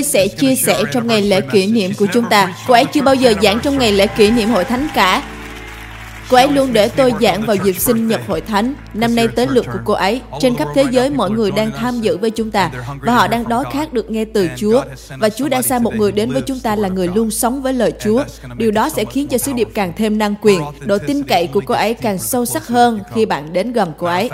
Holly sẽ chia sẻ trong ngày lễ kỷ niệm của chúng ta. Cô ấy chưa bao giờ giảng trong ngày lễ kỷ niệm hội thánh cả. Cô ấy luôn để tôi giảng vào dịp sinh nhật hội thánh. Năm nay tới lượt của cô ấy. Trên khắp thế giới, mọi người đang tham dự với chúng ta và họ đang đói khát được nghe từ Chúa. Và Chúa đã sai một người đến với chúng ta là người luôn sống với lời Chúa. Điều đó sẽ khiến cho sứ điệp càng thêm năng quyền. Độ tin cậy của cô ấy càng sâu sắc hơn khi bạn đến gần cô ấy.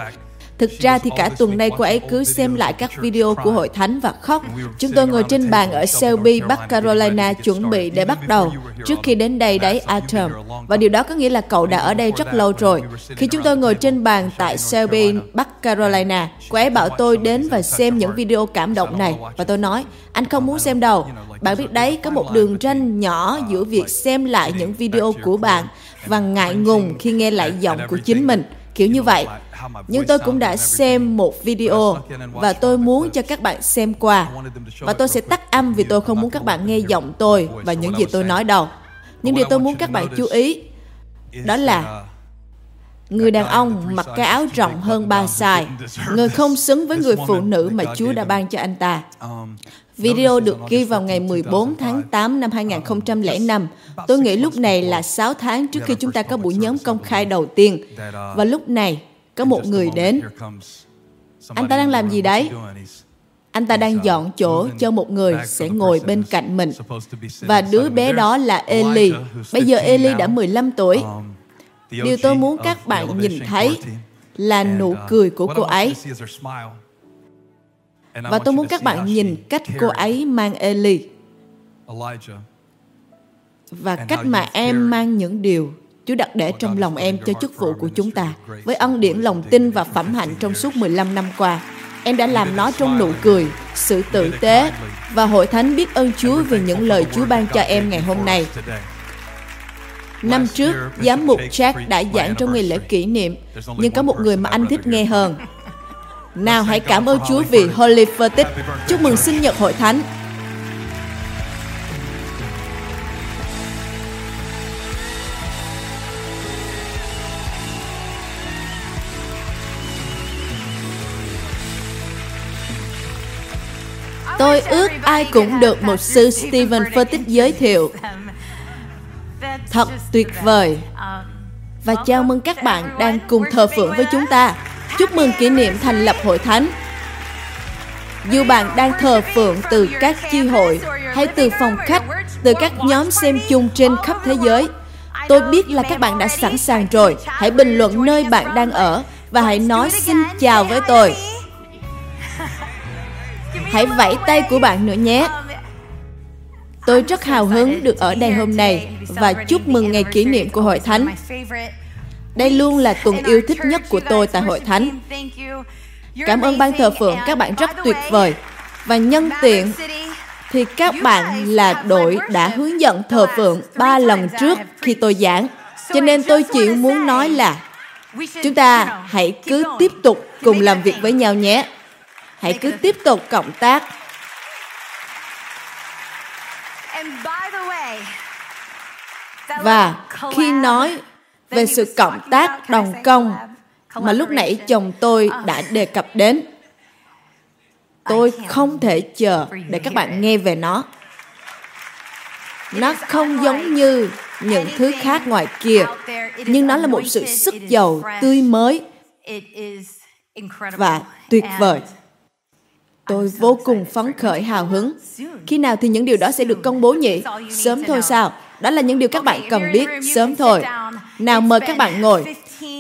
Thực ra thì cả tuần nay cô ấy cứ xem lại các video của hội thánh và khóc. Chúng tôi ngồi trên bàn ở Shelby, Bắc Carolina chuẩn bị để bắt đầu trước khi đến đây đấy Atom. Và điều đó có nghĩa là cậu đã ở đây rất lâu rồi. Khi chúng tôi ngồi trên bàn tại Shelby, Bắc Carolina, cô ấy bảo tôi đến và xem những video cảm động này. Và tôi nói, anh không muốn xem đâu. Bạn biết đấy, có một đường ranh nhỏ giữa việc xem lại những video của bạn và ngại ngùng khi nghe lại giọng của chính mình kiểu như vậy nhưng tôi cũng đã xem một video và tôi muốn cho các bạn xem qua. Và tôi sẽ tắt âm vì tôi không muốn các bạn nghe giọng tôi và những gì tôi nói đâu. Nhưng điều tôi muốn các bạn chú ý đó là Người đàn ông mặc cái áo rộng hơn ba size, người không xứng với người phụ nữ mà Chúa đã ban cho anh ta. Video được ghi vào ngày 14 tháng 8 năm 2005. Tôi nghĩ lúc này là 6 tháng trước khi chúng ta có buổi nhóm công khai đầu tiên. Và lúc này, có một người đến. Anh ta đang làm gì đấy? Anh ta đang dọn chỗ cho một người sẽ ngồi bên cạnh mình. Và đứa bé đó là Eli. Bây giờ Eli đã 15 tuổi. Điều tôi muốn các bạn nhìn thấy là nụ cười của cô ấy. Và tôi muốn các bạn nhìn cách cô ấy mang Eli và cách mà em mang những điều Chúa đặt để trong lòng em cho chức vụ của chúng ta. Với ân điển lòng tin và phẩm hạnh trong suốt 15 năm qua, em đã làm nó trong nụ cười, sự tử tế và hội thánh biết ơn Chúa vì những lời Chúa ban cho em ngày hôm nay. Năm trước, giám mục Jack đã giảng trong ngày lễ kỷ niệm, nhưng có một người mà anh thích nghe hơn. Nào hãy cảm ơn Chúa vì Holy Fertig. Chúc mừng sinh nhật hội thánh. Tôi ước ai cũng được một sư Stephen Furtick giới thiệu. Thật tuyệt vời. Và chào mừng các bạn đang cùng thờ phượng với chúng ta. Chúc mừng kỷ niệm thành lập hội thánh. Dù bạn đang thờ phượng từ các chi hội hay từ phòng khách, từ các nhóm xem chung trên khắp thế giới, tôi biết là các bạn đã sẵn sàng rồi. Hãy bình luận nơi bạn đang ở và hãy nói xin chào với tôi. Hãy vẫy tay của bạn nữa nhé. Tôi rất hào hứng được ở đây hôm nay và chúc mừng ngày kỷ niệm của Hội Thánh. Đây luôn là tuần yêu thích nhất của tôi tại Hội Thánh. Cảm ơn ban thờ phượng, các bạn rất tuyệt vời. Và nhân tiện thì các bạn là đội đã hướng dẫn thờ phượng ba lần trước khi tôi giảng. Cho nên tôi chỉ muốn nói là chúng ta hãy cứ tiếp tục cùng làm việc với nhau nhé. Hãy cứ tiếp tục cộng tác. Và khi nói về sự cộng tác đồng công mà lúc nãy chồng tôi đã đề cập đến, tôi không thể chờ để các bạn nghe về nó. Nó không giống như những thứ khác ngoài kia, nhưng nó là một sự sức giàu tươi mới và tuyệt vời. Tôi vô cùng phấn khởi, hào hứng. Khi nào thì những điều đó sẽ được công bố nhỉ? Sớm thôi sao? Đó là những điều các bạn cần biết sớm thôi. Nào mời các bạn ngồi.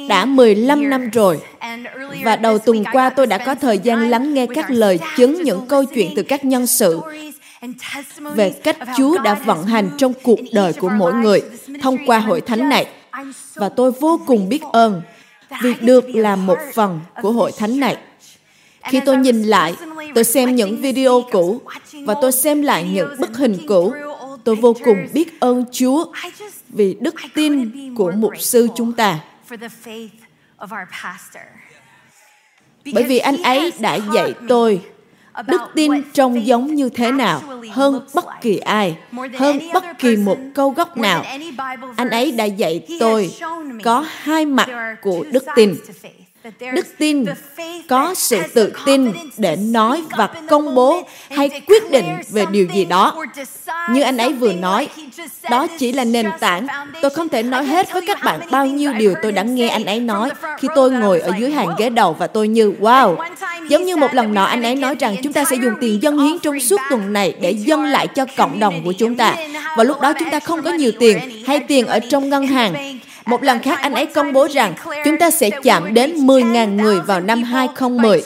Đã 15 năm rồi. Và đầu tuần qua tôi đã có thời gian lắng nghe các lời chứng những câu chuyện từ các nhân sự về cách Chúa đã vận hành trong cuộc đời của mỗi người thông qua hội thánh này. Và tôi vô cùng biết ơn vì được làm một phần của hội thánh này. Khi tôi nhìn lại, tôi xem những video cũ và tôi xem lại những bức hình cũ, tôi vô cùng biết ơn Chúa vì đức tin của mục sư chúng ta. Bởi vì anh ấy đã dạy tôi đức tin trông giống như thế nào hơn bất kỳ ai, hơn bất kỳ một câu gốc nào. Anh ấy đã dạy tôi có hai mặt của đức tin. Đức tin có sự tự tin để nói và công bố hay quyết định về điều gì đó. như anh ấy vừa nói đó chỉ là nền tảng. Tôi không thể nói hết với các bạn bao nhiêu điều tôi đã nghe anh ấy nói khi tôi ngồi ở dưới hàng ghế đầu và tôi như wow. giống như một lần nọ anh ấy nói rằng chúng ta sẽ dùng tiền dân hiến trong suốt tuần này để dâng lại cho cộng đồng của chúng ta. Và lúc đó chúng ta không có nhiều tiền hay tiền ở trong ngân hàng một lần khác anh ấy công bố rằng chúng ta sẽ chạm đến 10.000 người vào năm 2010.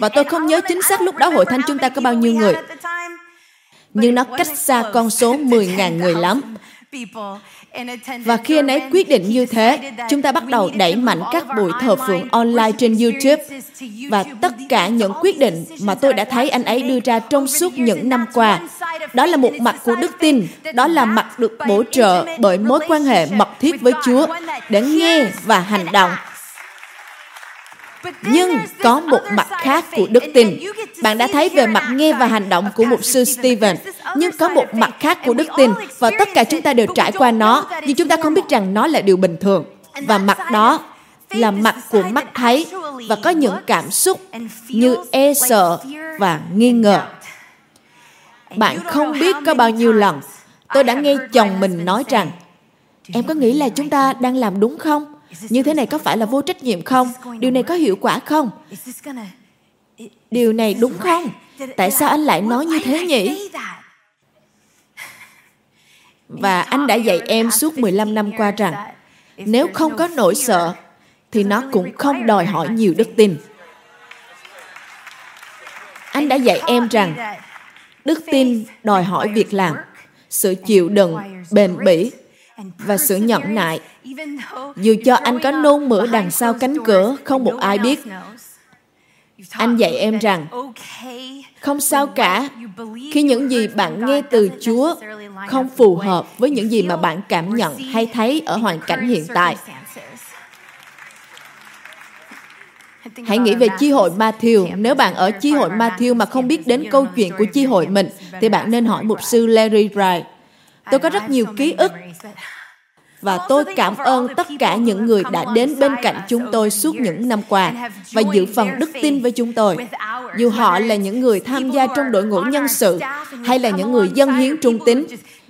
Và tôi không nhớ chính xác lúc đó hội thánh chúng ta có bao nhiêu người. Nhưng nó cách xa con số 10.000 người lắm. Và khi anh ấy quyết định như thế, chúng ta bắt đầu đẩy mạnh các buổi thờ phượng online trên YouTube. và tất cả những quyết định mà tôi đã thấy anh ấy đưa ra trong suốt những năm qua. Đó là một mặt của đức tin, đó là mặt được bổ trợ bởi mối quan hệ mật thiết với Chúa để nghe và hành động nhưng có một mặt khác của đức tin. Bạn đã thấy về mặt nghe và hành động của mục sư Stephen, nhưng có một mặt khác của đức tin và tất cả chúng ta đều trải qua nó, nhưng chúng ta không biết rằng nó là điều bình thường. Và mặt đó là mặt của mắt thấy và có những cảm xúc như e sợ và nghi ngờ. Bạn không biết có bao nhiêu lần tôi đã nghe chồng mình nói rằng em có nghĩ là chúng ta đang làm đúng không như thế này có phải là vô trách nhiệm không? điều này có hiệu quả không? Điều này đúng không? Tại sao anh lại nói như thế nhỉ? và anh đã dạy em suốt 15 năm qua rằng nếu không có nỗi sợ thì nó cũng không đòi hỏi nhiều đức tin. Anh đã dạy em rằng đức tin đòi hỏi việc làm, sự chịu đựng, bền bỉ và sự nhẫn nại. Dù cho anh có nôn mửa đằng sau cánh cửa, không một ai biết. Anh dạy em rằng, không sao cả khi những gì bạn nghe từ Chúa không phù hợp với những gì mà bạn cảm nhận hay thấy ở hoàn cảnh hiện tại. Hãy nghĩ về chi hội Matthew. Nếu bạn ở chi hội Matthew mà không biết đến câu chuyện của chi hội mình, thì bạn nên hỏi mục sư Larry Wright. Tôi có rất nhiều ký ức và tôi cảm ơn tất cả những người đã đến bên cạnh chúng tôi suốt những năm qua và giữ phần đức tin với chúng tôi. Dù họ là những người tham gia trong đội ngũ nhân sự hay là những người dân hiến trung tín,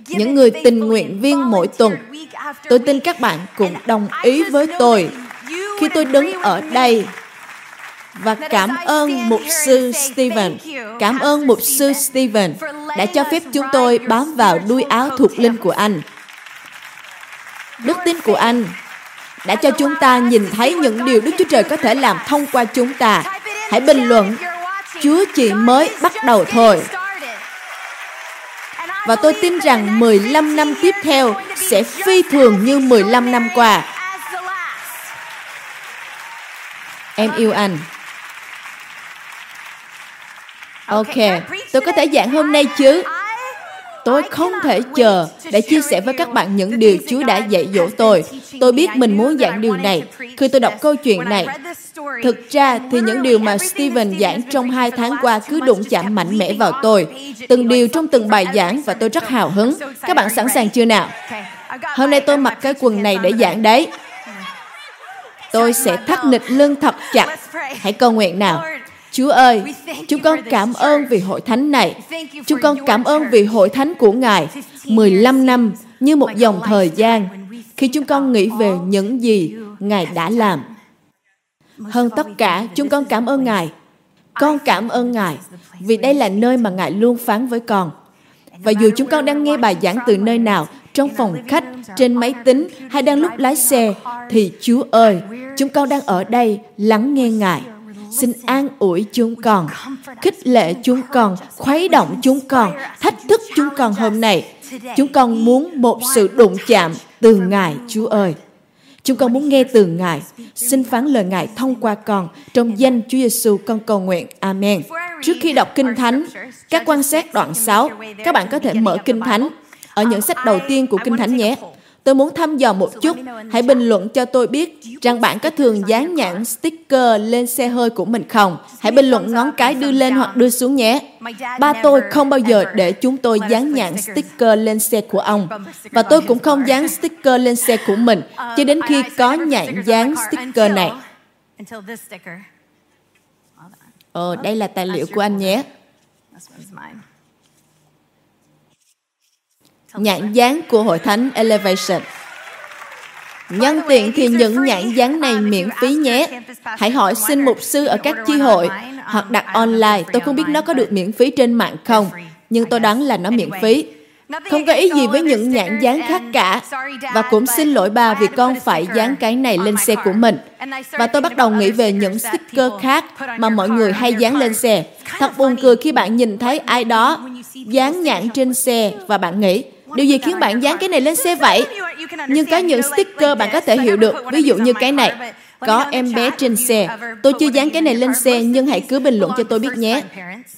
những người tình nguyện viên mỗi tuần, tôi tin các bạn cũng đồng ý với tôi khi tôi đứng ở đây và cảm ơn mục sư Stephen. Cảm ơn mục sư Stephen đã cho phép chúng tôi bám vào đuôi áo thuộc linh của anh. Đức tin của anh đã cho chúng ta nhìn thấy những điều Đức Chúa Trời có thể làm thông qua chúng ta. Hãy bình luận, Chúa chỉ mới bắt đầu thôi. Và tôi tin rằng 15 năm tiếp theo sẽ phi thường như 15 năm qua. Em yêu anh. Ok, tôi có thể giảng hôm nay chứ? Tôi không thể chờ để chia sẻ với các bạn những điều Chúa đã dạy dỗ tôi. Tôi biết mình muốn giảng điều này. Khi tôi đọc câu chuyện này, thực ra thì những điều mà Stephen giảng trong hai tháng qua cứ đụng chạm mạnh mẽ vào tôi. Từng điều trong từng bài giảng và tôi rất hào hứng. Các bạn sẵn sàng chưa nào? Hôm nay tôi mặc cái quần này để giảng đấy. Tôi sẽ thắt nịch lưng thật chặt. Hãy cầu nguyện nào. Chúa ơi, chúng con cảm ơn vì hội thánh này. Chúng con cảm ơn vì hội thánh của Ngài 15 năm như một dòng thời gian khi chúng con nghĩ về những gì Ngài đã làm. Hơn tất cả, chúng con cảm ơn Ngài. Con cảm ơn Ngài vì đây là nơi mà Ngài luôn phán với con. Và dù chúng con đang nghe bài giảng từ nơi nào, trong phòng khách, trên máy tính hay đang lúc lái xe, thì Chúa ơi, chúng con đang ở đây lắng nghe Ngài xin an ủi chúng con, khích lệ chúng con, khuấy động chúng con, thách thức chúng con hôm nay. Chúng con muốn một sự đụng chạm từ Ngài, Chúa ơi. Chúng con muốn nghe từ Ngài. Xin phán lời Ngài thông qua con. Trong danh Chúa Giêsu con cầu nguyện. Amen. Trước khi đọc Kinh Thánh, các quan sát đoạn 6, các bạn có thể mở Kinh Thánh ở những sách đầu tiên của Kinh Thánh nhé. Tôi muốn thăm dò một chút. Hãy bình luận cho tôi biết rằng bạn có thường dán nhãn sticker lên xe hơi của mình không? Hãy bình luận ngón cái đưa lên hoặc đưa xuống nhé. Ba tôi không bao giờ để chúng tôi dán nhãn sticker lên xe của ông. Và tôi cũng không dán sticker lên xe của mình cho đến khi có nhãn dán sticker này. until Ồ, đây là tài liệu của anh nhé. This one's mine. Nhãn dán của Hội Thánh Elevation. Nhân tiện thì những nhãn dán này miễn phí nhé. Hãy hỏi xin mục sư ở các chi hội hoặc đặt online. Tôi không biết nó có được miễn phí trên mạng không, nhưng tôi đoán là nó miễn phí. Không có ý gì với những nhãn dán khác cả. Và cũng xin lỗi bà vì con phải dán cái này lên xe của mình. Và tôi bắt đầu nghĩ về những sticker khác mà mọi người hay dán lên xe. Thật buồn cười khi bạn nhìn thấy ai đó dán nhãn trên xe và bạn nghĩ, điều gì khiến bạn dán cái này lên xe vậy? Nhưng có những sticker bạn có thể hiểu được, ví dụ như cái này. Có em bé trên xe. Tôi chưa dán cái này lên xe, nhưng hãy cứ bình luận cho tôi biết nhé.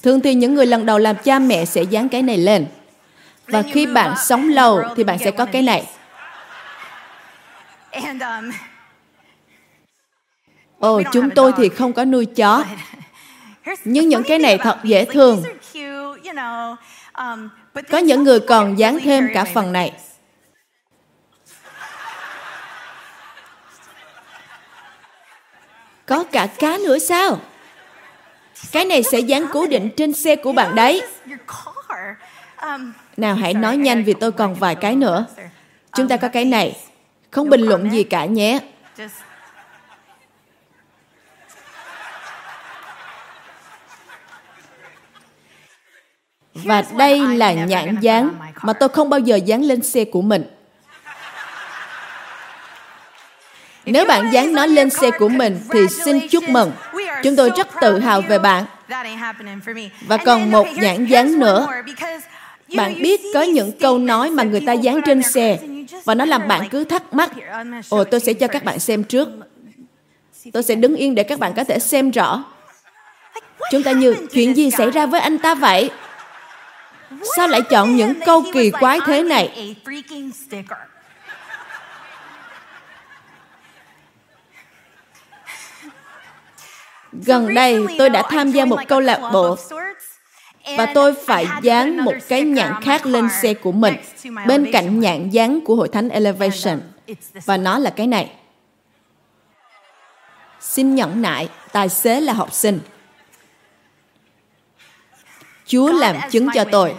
Thường thì những người lần đầu làm cha mẹ sẽ dán cái này lên. Và khi bạn sống lâu thì bạn sẽ có cái này. And, Ồ, chúng tôi thì không có nuôi chó. Nhưng những cái này thật dễ thương. Có những người còn dán thêm cả phần này. Có cả cá nữa sao? Cái này sẽ dán cố định trên xe của bạn đấy. Um, Nào hãy nói nhanh vì tôi còn vài cái nữa. Chúng ta Um, có cái này. Không bình luận gì cả nhé. Và đây là nhãn dán mà tôi không bao giờ dán lên xe của mình. Nếu bạn dán nó lên xe của mình thì xin chúc mừng. Chúng tôi rất tự hào về bạn. Và còn một nhãn dán nữa. Bạn biết có những câu nói mà người ta dán trên xe và nó làm bạn cứ thắc mắc. Ồ, tôi sẽ cho các bạn xem trước. Tôi sẽ đứng yên để các bạn có thể xem rõ. Chúng ta như, chuyện gì xảy ra với anh ta vậy? Sao lại chọn những câu kỳ quái thế này? Gần đây, tôi đã tham gia một câu lạc bộ và tôi phải dán một cái nhãn khác lên xe của mình bên cạnh nhãn dán của Hội Thánh Elevation. Và nó là cái này. Xin nhẫn nại, tài xế là học sinh. Chúa làm chứng cho tôi.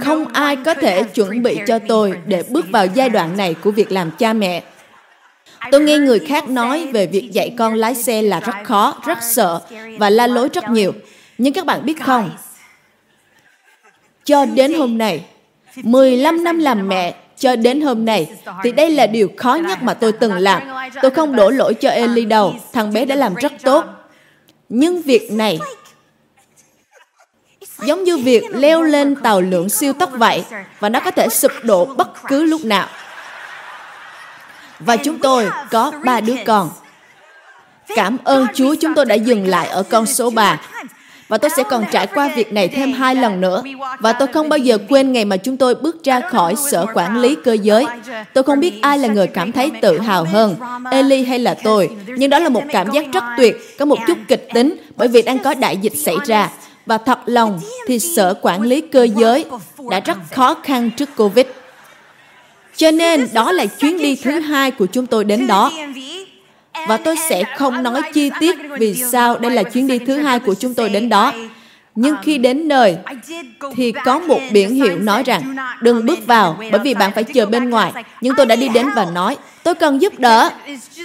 Không ai có thể chuẩn bị cho tôi để bước vào giai đoạn này của việc làm cha mẹ. Tôi nghe người khác nói về việc dạy con lái xe là rất khó, rất sợ và la lối rất nhiều. Nhưng các bạn biết không, cho đến hôm nay, 15 năm làm mẹ, cho đến hôm nay, thì đây là điều khó nhất mà tôi từng làm. Tôi không đổ lỗi cho Eli đâu, thằng bé đã làm rất tốt. Nhưng việc này giống như việc leo lên tàu lượn siêu tốc vậy, và nó có thể sụp đổ bất cứ lúc nào. Và chúng tôi có ba đứa con. Cảm ơn Chúa chúng tôi đã dừng lại ở con số 3. Và tôi sẽ còn trải qua việc này thêm hai lần nữa. Và tôi không bao giờ quên ngày mà chúng tôi bước ra khỏi sở quản lý cơ giới. Tôi không biết ai là người cảm thấy tự hào hơn, Eli hay là tôi. Nhưng đó là một cảm giác rất tuyệt, có một chút kịch tính bởi vì đang có đại dịch xảy ra. Và thật lòng thì sở quản lý cơ giới đã rất khó khăn trước Covid. Cho nên đó là chuyến đi thứ hai của chúng tôi đến đó. Và tôi sẽ không nói chi tiết vì sao đây là chuyến đi thứ hai của chúng tôi đến đó. Nhưng khi đến nơi, thì có một biển hiệu nói rằng đừng bước vào bởi vì bạn phải chờ bên ngoài. Nhưng tôi đã đi đến và nói, tôi cần giúp đỡ.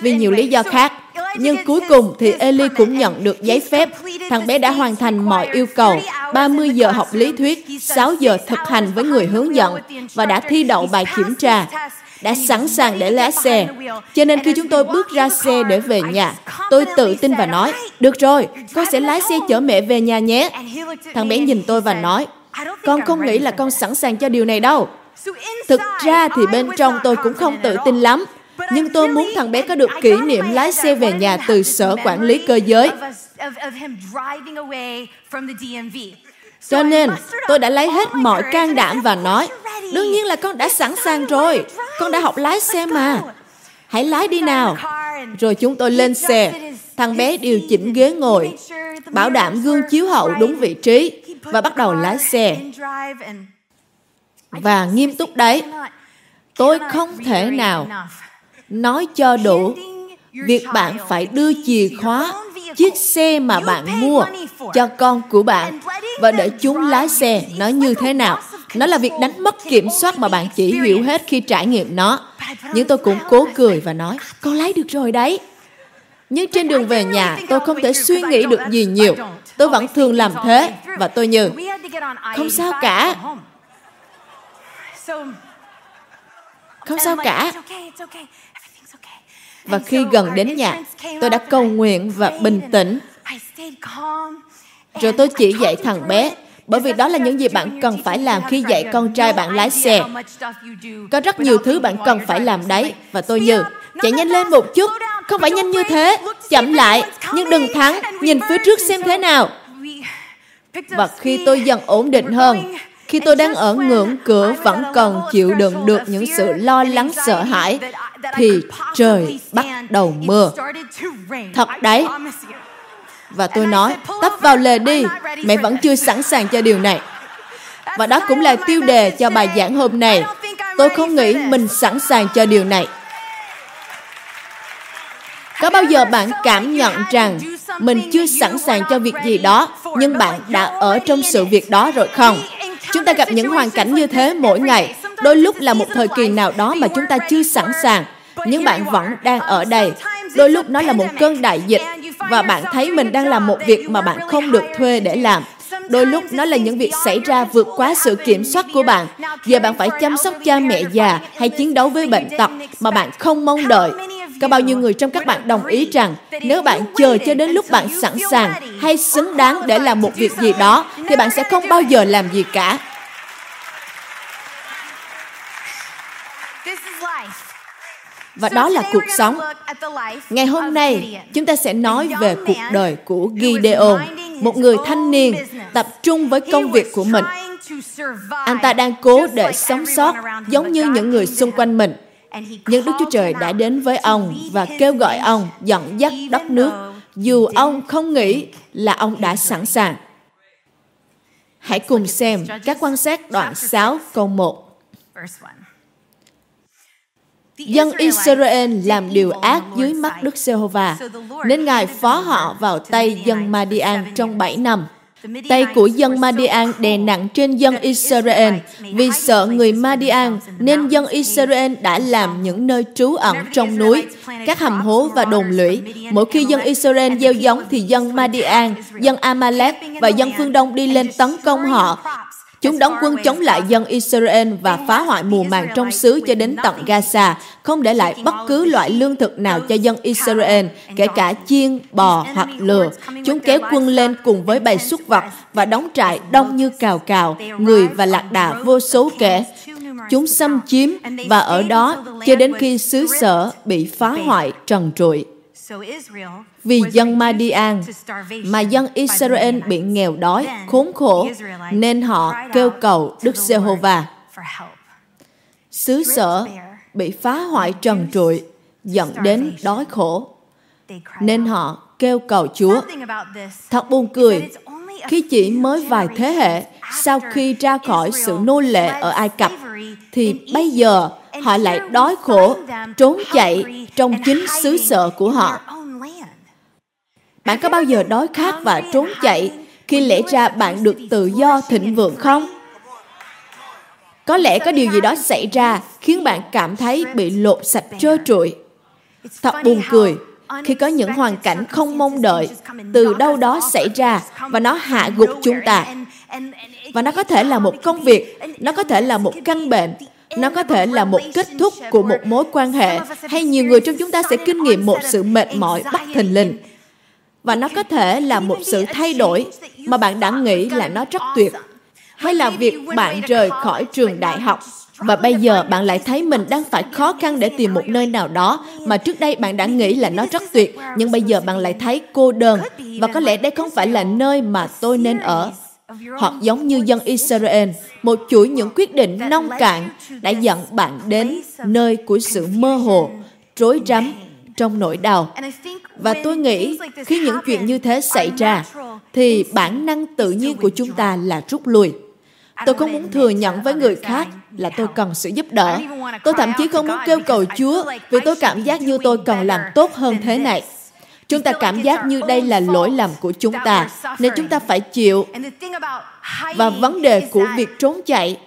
Vì nhiều lý do khác. Nhưng cuối cùng thì Eli cũng nhận được giấy phép. Thằng bé đã hoàn thành mọi yêu cầu, 30 giờ học lý thuyết, 6 giờ thực hành với người hướng dẫn và đã thi đậu bài kiểm tra đã sẵn sàng để lái xe. Cho nên khi chúng tôi bước ra xe để về nhà, tôi tự tin và nói, được rồi, con sẽ lái xe chở mẹ về nhà nhé. Thằng bé nhìn tôi và nói, con không nghĩ là con sẵn sàng cho điều này đâu. Thực ra thì bên trong tôi cũng không tự tin lắm, nhưng tôi muốn thằng bé có được kỷ niệm lái xe về nhà từ sở quản lý cơ giới. Cho nên, tôi đã lấy hết mọi can đảm và nói, đương nhiên là con đã sẵn sàng rồi, con đã học lái xe mà. Hãy lái đi nào. Rồi chúng tôi lên xe, thằng bé điều chỉnh ghế ngồi, bảo đảm gương chiếu hậu đúng vị trí và bắt đầu lái xe. Và nghiêm túc đấy, tôi không thể nào nói cho đủ việc bạn phải đưa chìa khóa chiếc xe mà bạn mua cho con của bạn và để chúng lái xe nó như thế nào? nó là việc đánh mất kiểm soát mà bạn chỉ hiểu hết khi trải nghiệm nó. Nhưng tôi cũng cố cười và nói con lái được rồi đấy. Nhưng trên đường về nhà tôi không thể suy nghĩ được gì nhiều. tôi vẫn thường làm thế và tôi như không sao cả. Không sao cả và khi gần đến nhà tôi đã cầu nguyện và bình tĩnh. Rồi tôi chỉ dạy thằng bé bởi vì đó là những gì bạn cần phải làm khi dạy con trai bạn lái xe. Có rất nhiều thứ bạn cần phải làm đấy. Và tôi như, chạy nhanh lên một chút, không phải nhanh như thế, chậm lại, nhưng đừng thắng, nhìn phía trước xem thế nào. Và khi tôi dần ổn định hơn, khi tôi đang ở ngưỡng cửa vẫn còn chịu đựng được những sự lo lắng sợ hãi, thì trời bắt đầu mưa. Thật đấy, và tôi nói, tấp vào lề đi, mẹ vẫn chưa sẵn sàng cho điều này. Và đó cũng là tiêu đề cho bài giảng hôm nay. Tôi không nghĩ mình sẵn sàng cho điều này. Có bao giờ bạn cảm nhận rằng mình chưa sẵn sàng cho việc gì đó, nhưng bạn đã ở trong sự việc đó rồi không? Chúng ta gặp những hoàn cảnh như thế mỗi ngày. Đôi lúc là một thời kỳ nào đó mà chúng ta chưa sẵn sàng, nhưng bạn vẫn đang ở đây. Đôi lúc nó là một cơn đại dịch và bạn thấy mình đang làm một việc mà bạn không được thuê để làm. Đôi lúc nó là những việc xảy ra vượt quá sự kiểm soát của bạn. Giờ bạn phải chăm sóc cha mẹ già hay chiến đấu với bệnh tật mà bạn không mong đợi. Có bao nhiêu người trong các bạn đồng ý rằng nếu bạn chờ cho đến lúc bạn sẵn sàng hay xứng đáng để làm một việc gì đó thì bạn sẽ không bao giờ làm gì cả. và đó là cuộc sống. Ngày hôm nay, chúng ta sẽ nói về cuộc đời của Gideon, một người thanh niên tập trung với công việc của mình. Anh ta đang cố để sống sót giống như những người xung quanh mình. Nhưng Đức Chúa Trời đã đến với ông và kêu gọi ông dẫn dắt đất nước, dù ông không nghĩ là ông đã sẵn sàng. Hãy cùng xem các quan sát đoạn 6 câu 1. Dân Israel làm điều ác dưới mắt Đức Giê-hô-va, nên Ngài phó họ vào tay dân Madian trong 7 năm. Tay của dân Madian đè nặng trên dân Israel. vì sợ người Madian nên dân Israel đã làm những nơi trú ẩn trong núi, các hầm hố và đồn lũy. Mỗi khi dân Israel gieo giống thì dân Madian, dân Amalek và dân phương Đông đi lên tấn công họ Chúng đóng quân chống lại dân Israel và phá hoại mùa màng trong xứ cho đến tận Gaza, không để lại bất cứ loại lương thực nào cho dân Israel, kể cả chiên, bò hoặc lừa. Chúng kéo quân lên cùng với bầy súc vật và đóng trại đông như cào cào, người và lạc đà vô số kể. Chúng xâm chiếm và ở đó cho đến khi xứ sở bị phá hoại trần trụi. Vì dân Madian mà dân Israel bị nghèo đói, khốn khổ, nên họ kêu cầu Đức Giê-hô-va. Xứ sở bị phá hoại trần trụi, dẫn đến đói khổ, nên họ kêu cầu Chúa. Thật buồn cười, khi chỉ mới vài thế hệ sau khi ra khỏi sự nô lệ ở Ai Cập, thì bây giờ họ lại đói khổ, trốn chạy trong chính xứ sở của họ. Bạn có bao giờ đói khát và trốn chạy khi lẽ ra bạn được tự do thịnh vượng không? Có lẽ có điều gì đó xảy ra khiến bạn cảm thấy bị lột sạch trơ trụi. Thật buồn cười khi có những hoàn cảnh không mong đợi từ đâu đó xảy ra và nó hạ gục chúng ta. Và nó có thể là một công việc, nó có thể là một căn bệnh, nó có thể là một kết thúc của một mối quan hệ, hay nhiều người trong chúng ta sẽ kinh nghiệm một sự mệt mỏi bất thình lình. Và nó có thể là một sự thay đổi mà bạn đã nghĩ là nó rất tuyệt. Hay là việc bạn rời khỏi trường đại học, và bây giờ bạn lại thấy mình đang phải khó khăn để tìm một nơi nào đó mà trước đây bạn đã nghĩ là nó rất tuyệt, nhưng bây giờ bạn lại thấy cô đơn, và có lẽ đây không phải là nơi mà tôi nên ở hoặc giống như dân Israel, một chuỗi những quyết định nông cạn đã dẫn bạn đến nơi của sự mơ hồ, rối rắm trong nỗi đau. Và tôi nghĩ khi những chuyện như thế xảy ra, thì bản năng tự nhiên của chúng ta là rút lui. Tôi không muốn thừa nhận với người khác là tôi cần sự giúp đỡ. Tôi thậm chí không muốn kêu cầu Chúa vì tôi cảm giác như tôi cần làm tốt hơn thế này. Chúng ta cảm giác như đây là lỗi lầm của chúng ta, nên chúng ta phải chịu. Và vấn đề của việc trốn chạy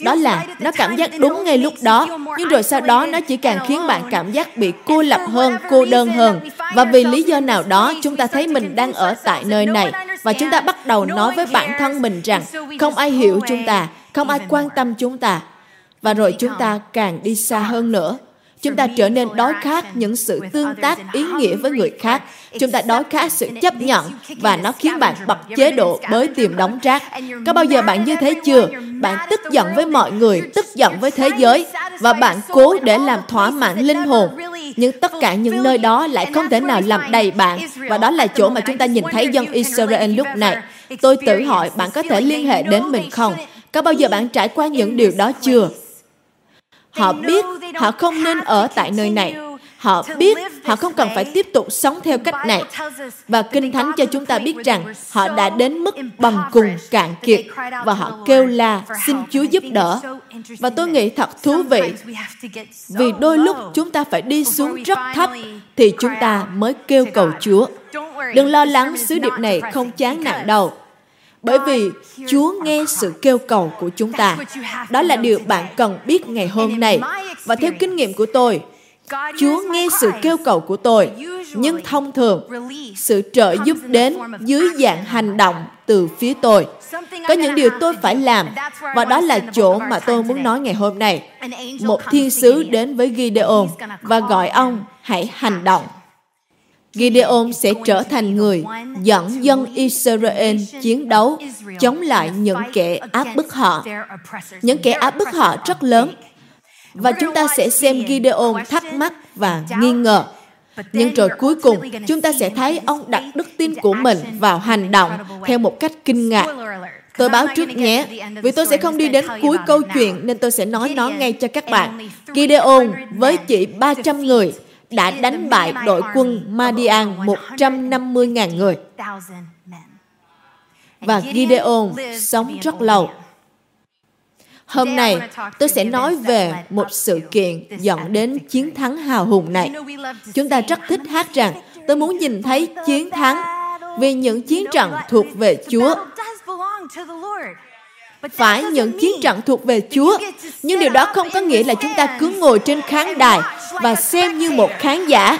đó là nó cảm giác đúng ngay lúc đó nhưng rồi sau đó nó chỉ càng khiến bạn cảm giác bị cô lập hơn cô đơn hơn. Và vì lý do nào đó chúng ta thấy mình đang ở tại nơi này và chúng ta bắt đầu nói với bản thân mình rằng không ai hiểu chúng ta không ai quan tâm chúng ta. Và rồi chúng ta càng đi xa hơn nữa chúng ta trở nên đói khát những sự tương tác ý nghĩa với người khác. Chúng ta đói khát sự chấp nhận và nó khiến bạn bật chế độ bới tìm đóng rác. Có bao giờ bạn như thế chưa? Bạn tức giận với mọi người, tức giận với thế giới và bạn cố để làm thỏa mãn linh hồn. Nhưng tất cả những nơi đó lại không thể nào làm đầy bạn và đó là chỗ mà chúng ta nhìn thấy dân Israel lúc này. Tôi tự hỏi bạn có thể liên hệ đến mình không? Có bao giờ bạn trải qua những điều đó chưa? Họ biết họ không nên ở tại nơi này. Họ biết họ không cần phải tiếp tục sống theo cách này. Và Kinh Thánh cho chúng ta biết rằng họ đã đến mức bằng cùng cạn kiệt và họ kêu la xin Chúa giúp đỡ. Và tôi nghĩ thật thú vị vì đôi lúc chúng ta phải đi xuống rất thấp thì chúng ta mới kêu cầu Chúa. Đừng lo lắng sứ điệp này không chán nặng đâu bởi vì Chúa nghe sự kêu cầu của chúng ta. Đó là điều bạn cần biết ngày hôm nay. Và theo kinh nghiệm của tôi, Chúa nghe sự kêu cầu của tôi, nhưng thông thường sự trợ giúp đến dưới dạng hành động từ phía tôi. Có những điều tôi phải làm, và đó là chỗ mà tôi muốn nói ngày hôm nay. Một thiên sứ đến với Gideon và gọi ông hãy hành động. Gideon sẽ trở thành người dẫn dân Israel chiến đấu chống lại những kẻ áp bức họ. Những kẻ áp bức họ rất lớn. Và chúng ta sẽ xem Gideon thắc mắc và nghi ngờ. Nhưng rồi cuối cùng, chúng ta sẽ thấy ông đặt đức tin của mình vào hành động theo một cách kinh ngạc. Tôi báo trước nhé, vì tôi sẽ không đi đến cuối câu chuyện nên tôi sẽ nói nó ngay cho các bạn. Gideon với chỉ 300 người đã đánh bại đội quân Madian 150.000 người. Và Gideon sống rất lâu. Hôm nay, tôi sẽ nói về một sự kiện dẫn đến chiến thắng hào hùng này. Chúng ta rất thích hát rằng, tôi muốn nhìn thấy chiến thắng vì những chiến trận thuộc về Chúa phải những chiến trận thuộc về Chúa. Nhưng điều đó không có nghĩa là chúng ta cứ ngồi trên khán đài và xem như một khán giả.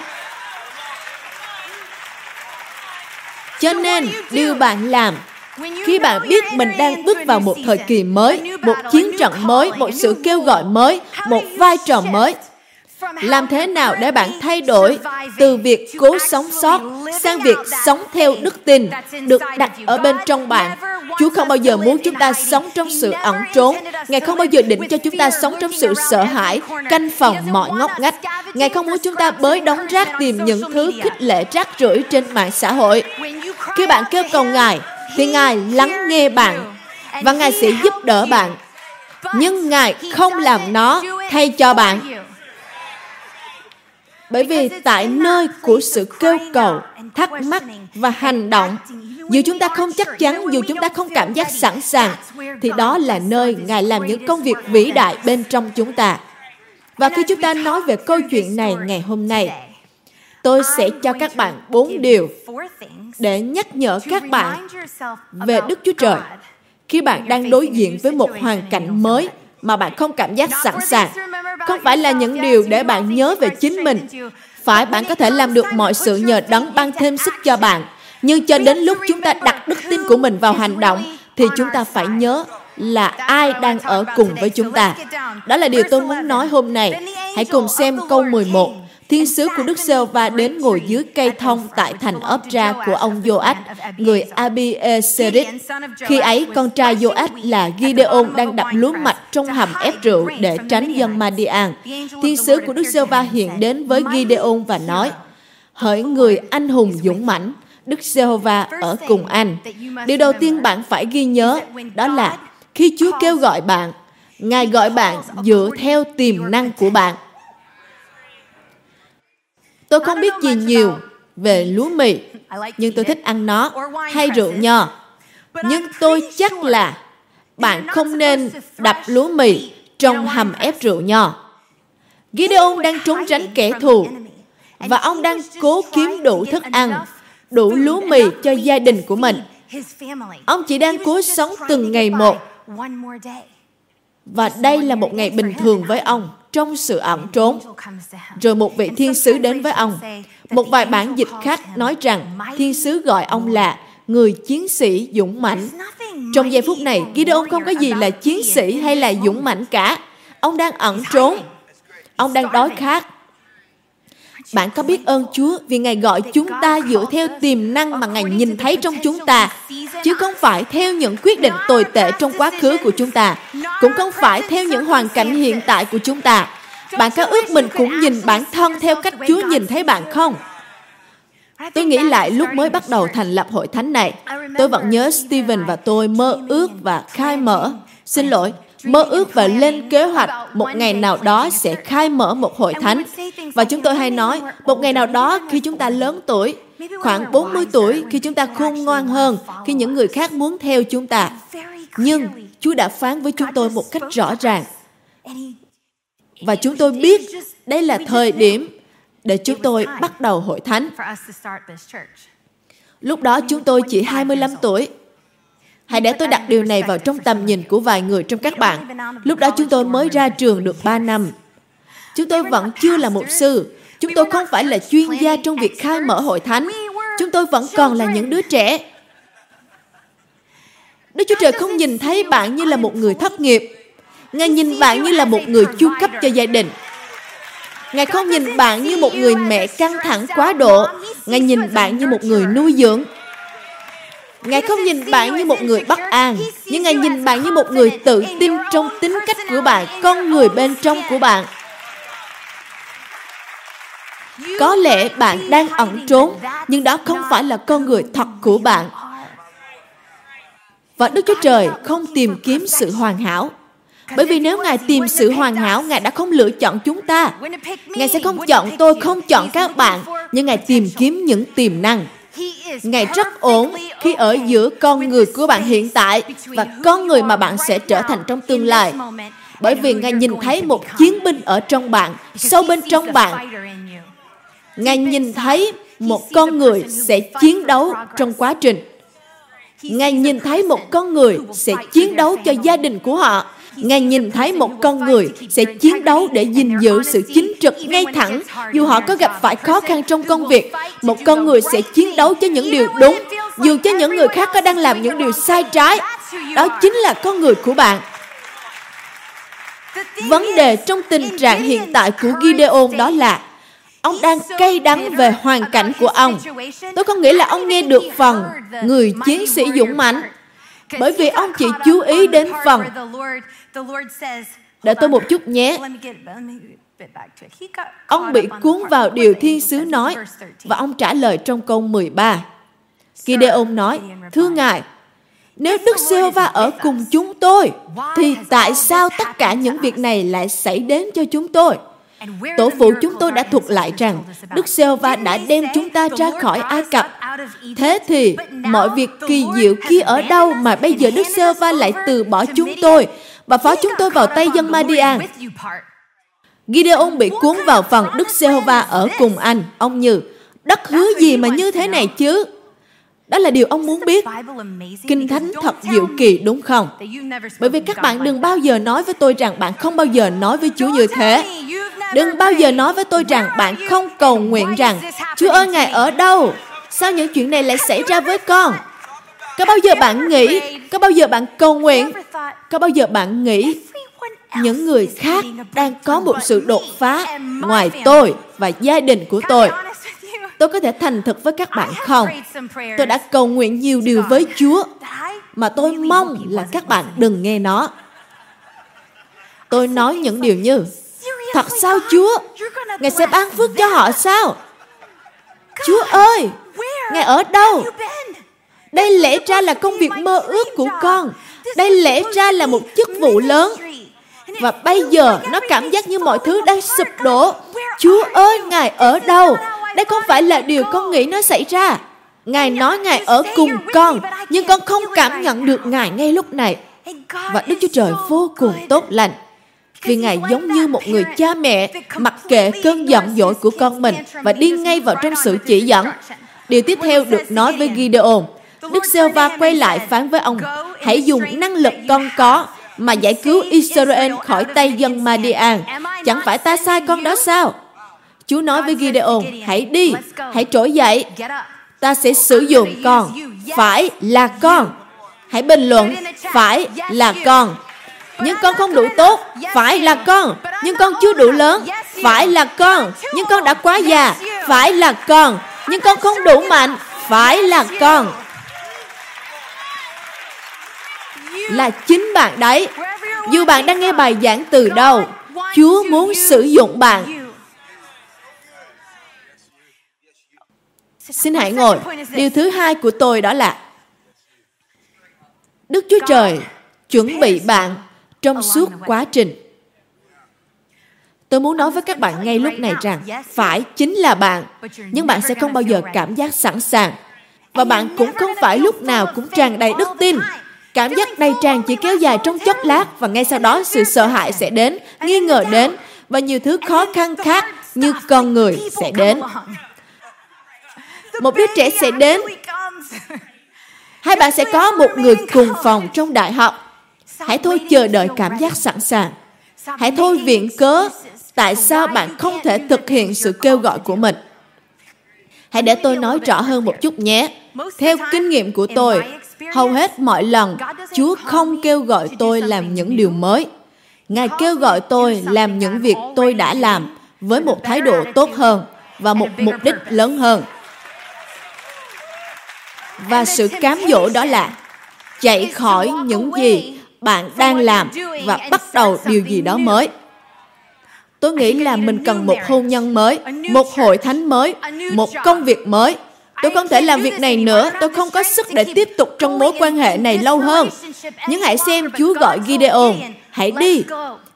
Cho nên, điều bạn làm khi bạn biết mình đang bước vào một thời kỳ mới, một chiến trận mới, một sự kêu gọi mới, một vai trò mới, làm thế nào để bạn thay đổi từ việc cố sống sót sang việc sống theo đức tin được đặt ở bên trong bạn. chúa không bao giờ muốn chúng ta sống trong sự ẩn trốn. ngài không bao giờ định cho chúng ta sống trong sự sợ hãi canh phòng mọi ngóc ngách. Ngài không muốn chúng ta bới đóng rác tìm những thứ khích lệ rác rưởi trên mạng xã hội. Khi bạn kêu cầu ngài thì ngài lắng nghe bạn và ngài sẽ giúp đỡ bạn. Nhưng ngài không làm nó thay cho bạn bởi vì tại nơi của sự kêu cầu, thắc mắc và hành động, dù chúng ta không chắc chắn, dù chúng ta không cảm giác sẵn sàng, thì đó là nơi Ngài làm những công việc vĩ đại bên trong chúng ta. Và khi chúng ta nói về câu chuyện này ngày hôm nay, tôi sẽ cho các bạn bốn điều để nhắc nhở các bạn về Đức Chúa Trời khi bạn đang đối diện với một hoàn cảnh mới mà bạn không cảm giác sẵn sàng không phải là những điều để bạn nhớ về chính mình phải bạn có thể làm được mọi sự nhờ đấng ban thêm sức cho bạn nhưng cho đến lúc chúng ta đặt đức tin của mình vào hành động, thì chúng ta phải nhớ là ai đang ở cùng với chúng ta. Đó là điều tôi muốn nói hôm nay. Hãy cùng xem câu 11. Thiên sứ của Đức Sêu va đến ngồi dưới cây thông tại thành Opra của ông Joach, người Abieserit. Khi ấy, con trai Joach là Gideon đang đập lúa mạch trong hầm ép rượu để tránh dân Madian. Thiên sứ của Đức Sêu va hiện đến với Gideon và nói, Hỡi người anh hùng dũng mãnh, Đức Giê-hô-va ở cùng anh. Điều đầu tiên bạn phải ghi nhớ đó là khi Chúa kêu gọi bạn, Ngài gọi bạn dựa theo tiềm năng của bạn. Tôi không biết gì nhiều về lúa mì, nhưng tôi thích ăn nó, hay rượu nho. Nhưng tôi chắc là bạn không nên đập lúa mì trong hầm ép rượu nho. Gideon đang trốn tránh kẻ thù và ông đang cố kiếm đủ thức ăn, đủ lúa mì cho gia đình của mình. Ông chỉ đang cố sống từng ngày một. Và đây là một ngày bình thường với ông trong sự ẩn trốn. Rồi một vị thiên sứ đến với ông. Một vài bản dịch khác nói rằng thiên sứ gọi ông là người chiến sĩ dũng mãnh. Trong giây phút này, Gideon không có gì là chiến sĩ hay là dũng mãnh cả. Ông đang ẩn trốn. Ông đang đói khát. Bạn có biết ơn Chúa vì Ngài gọi chúng ta dựa theo tiềm năng mà Ngài nhìn thấy trong chúng ta, chứ không phải theo những quyết định tồi tệ trong quá khứ của chúng ta, cũng không phải theo những hoàn cảnh hiện tại của chúng ta. Bạn có ước mình cũng nhìn bản thân theo cách Chúa nhìn thấy bạn không? Tôi nghĩ lại lúc mới bắt đầu thành lập hội thánh này, tôi vẫn nhớ Steven và tôi mơ ước và khai mở. Xin lỗi, mơ ước và lên kế hoạch một ngày nào đó sẽ khai mở một hội thánh. Và chúng tôi hay nói, một ngày nào đó khi chúng ta lớn tuổi, khoảng 40 tuổi, khi chúng ta khôn ngoan hơn, khi những người khác muốn theo chúng ta. Nhưng Chúa đã phán với chúng tôi một cách rõ ràng. Và chúng tôi biết đây là thời điểm để chúng tôi bắt đầu hội thánh. Lúc đó chúng tôi chỉ 25 tuổi. Hãy để tôi đặt điều này vào trong tầm nhìn của vài người trong các bạn. Lúc đó chúng tôi mới ra trường được 3 năm. Chúng tôi vẫn chưa là mục sư. Chúng tôi không phải là chuyên gia trong việc khai mở hội thánh. Chúng tôi vẫn còn là những đứa trẻ. Đức Chúa Trời không nhìn thấy bạn như là một người thất nghiệp. Ngài nhìn bạn như là một người chu cấp cho gia đình. Ngài không nhìn bạn như một người mẹ căng thẳng quá độ. Ngài nhìn bạn như một người nuôi dưỡng. Ngài không nhìn bạn như một người bất an, nhưng Ngài nhìn bạn như một người tự tin trong tính cách của bạn, con người bên trong của bạn. Có lẽ bạn đang ẩn trốn, nhưng đó không phải là con người thật của bạn. Và Đức Chúa Trời không tìm kiếm sự hoàn hảo. Bởi vì nếu Ngài tìm sự hoàn hảo, Ngài đã không lựa chọn chúng ta. Ngài sẽ không chọn tôi, không chọn các bạn, nhưng Ngài tìm kiếm những tiềm năng. Ngài rất ổn khi ở giữa con người của bạn hiện tại và con người mà bạn sẽ trở thành trong tương lai. Bởi vì Ngài nhìn thấy một chiến binh ở trong bạn, sâu bên trong bạn. Ngài nhìn thấy một con người sẽ chiến đấu trong quá trình. Ngài nhìn thấy một con người sẽ chiến đấu cho gia đình của họ Ngài nhìn thấy một con người sẽ chiến đấu để gìn giữ sự chính trực ngay thẳng dù họ có gặp phải khó khăn trong công việc. Một con người sẽ chiến đấu cho những điều đúng dù cho những người khác có đang làm những điều sai trái. Đó chính là con người của bạn. Vấn đề trong tình trạng hiện tại của Gideon đó là ông đang cay đắng về hoàn cảnh của ông. Tôi không nghĩ là ông nghe được phần người chiến sĩ dũng mãnh bởi vì ông chỉ chú ý đến phần Đợi tôi một chút nhé. Ông bị cuốn vào điều thiên sứ nói và ông trả lời trong câu 13. Gideon nói, Thưa Ngài, nếu Đức giê va ở cùng chúng tôi, thì tại sao tất cả những việc này lại xảy đến cho chúng tôi? Tổ phụ chúng tôi đã thuật lại rằng Đức giê va đã đem chúng ta ra khỏi Ai Cập. Thế thì mọi việc kỳ diệu kia ở đâu mà bây giờ Đức giê va lại từ bỏ chúng tôi và phó chúng tôi vào tay dân Madian. Gideon bị cuốn vào phần Đức Giê-hô-va ở cùng anh. Ông như, đất hứa gì mà như thế này chứ? Đó là điều ông muốn biết. Kinh Thánh thật diệu kỳ đúng không? Bởi vì các bạn đừng bao giờ nói với tôi rằng bạn không bao giờ nói với Chúa như thế. Đừng bao giờ nói với tôi rằng bạn không cầu nguyện rằng Chúa ơi Ngài ở đâu? Sao những chuyện này lại xảy ra với con? Có bao giờ bạn nghĩ, có bao giờ bạn cầu nguyện, có bao giờ bạn nghĩ những người khác đang có một sự đột phá ngoài tôi và gia đình của tôi? Tôi có thể thành thực với các bạn không? Tôi đã cầu nguyện nhiều điều với Chúa mà tôi mong là các bạn đừng nghe nó. Tôi nói những điều như Thật sao Chúa? Ngài sẽ ban phước cho họ sao? Chúa ơi, Ngài ở đâu? Đây lẽ ra là công việc mơ ước của con. Đây lẽ ra là một chức vụ lớn. Và bây giờ nó cảm giác như mọi thứ đang sụp đổ. Chúa ơi, Ngài ở đâu? Đây không phải là điều con nghĩ nó xảy ra. Ngài nói Ngài ở cùng con, nhưng con không cảm nhận được Ngài ngay lúc này. Và Đức Chúa Trời vô cùng tốt lành vì Ngài giống như một người cha mẹ mặc kệ cơn giận dỗi của con mình và đi ngay vào trong sự chỉ dẫn. Điều tiếp theo được nói với Gideon. Đức giê va quay lại phán với ông, hãy dùng năng lực con có mà giải cứu Israel khỏi tay dân Madian. Chẳng phải ta sai con đó sao? Chúa nói với Gideon, hãy đi, hãy trỗi dậy. Ta sẽ sử dụng con. Phải là con. Hãy bình luận, phải là con. Nhưng con không đủ tốt, phải là con. Nhưng con chưa đủ lớn, phải là con. Nhưng con đã quá già, phải là con. Nhưng con không đủ mạnh, phải là con. Là chính bạn đấy. Dù bạn đang nghe bài giảng từ đâu, Chúa muốn sử dụng bạn Xin hãy ngồi. Điều thứ hai của tôi đó là Đức Chúa Trời chuẩn bị bạn trong suốt quá trình. Tôi muốn nói với các bạn ngay lúc này rằng phải chính là bạn, nhưng bạn sẽ không bao giờ cảm giác sẵn sàng. Và bạn cũng không phải lúc nào cũng tràn đầy đức tin. Cảm giác đầy tràn chỉ kéo dài trong chốc lát và ngay sau đó sự sợ hãi sẽ đến, nghi ngờ đến và nhiều thứ khó khăn khác như con người sẽ đến một đứa trẻ sẽ đến. Hai bạn sẽ có một người cùng phòng trong đại học. Hãy thôi chờ đợi cảm giác sẵn sàng. Hãy thôi viện cớ tại sao bạn không thể thực hiện sự kêu gọi của mình. Hãy để tôi nói rõ hơn một chút nhé. Theo kinh nghiệm của tôi, hầu hết mọi lần chúa không kêu gọi tôi làm những điều mới. Ngài kêu gọi tôi làm những việc tôi đã làm với một thái độ tốt hơn và một mục đích lớn hơn và sự cám dỗ đó là chạy khỏi những gì bạn đang làm và bắt đầu điều gì đó mới. Tôi nghĩ là mình cần một hôn nhân mới một hội thánh mới một công việc mới. Tôi không thể làm việc này nữa. tôi không có sức để tiếp tục trong mối quan hệ này lâu hơn. nhưng hãy xem chúa gọi gideon. hãy đi.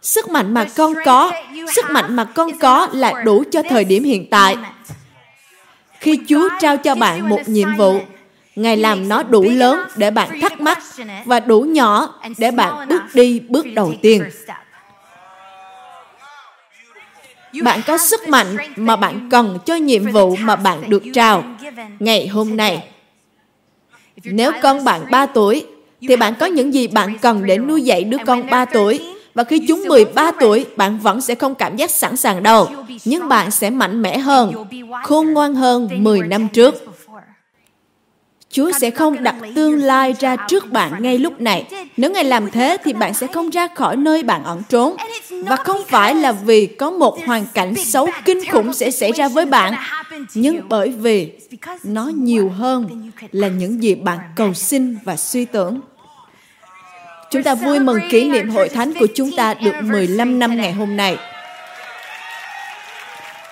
sức mạnh mà con có sức mạnh mà con có là đủ cho thời điểm hiện tại. khi chúa trao cho bạn một nhiệm vụ Ngài làm nó đủ lớn để bạn thắc mắc và đủ nhỏ để bạn bước đi bước đầu tiên. Bạn có sức mạnh mà bạn cần cho nhiệm vụ mà bạn được trao ngày hôm nay. Nếu con bạn 3 tuổi, thì bạn có những gì bạn cần để nuôi dạy đứa con 3 tuổi. Và khi chúng 13 tuổi, bạn vẫn sẽ không cảm giác sẵn sàng đâu. Nhưng bạn sẽ mạnh mẽ hơn, khôn ngoan hơn 10 năm trước. Chúa sẽ không đặt tương lai ra trước bạn ngay lúc này. Nếu Ngài làm thế thì bạn sẽ không ra khỏi nơi bạn ẩn trốn. Và không phải là vì có một hoàn cảnh xấu kinh khủng sẽ xảy ra với bạn, nhưng bởi vì nó nhiều hơn là những gì bạn cầu xin và suy tưởng. Chúng ta vui mừng kỷ niệm hội thánh của chúng ta được 15 năm ngày hôm nay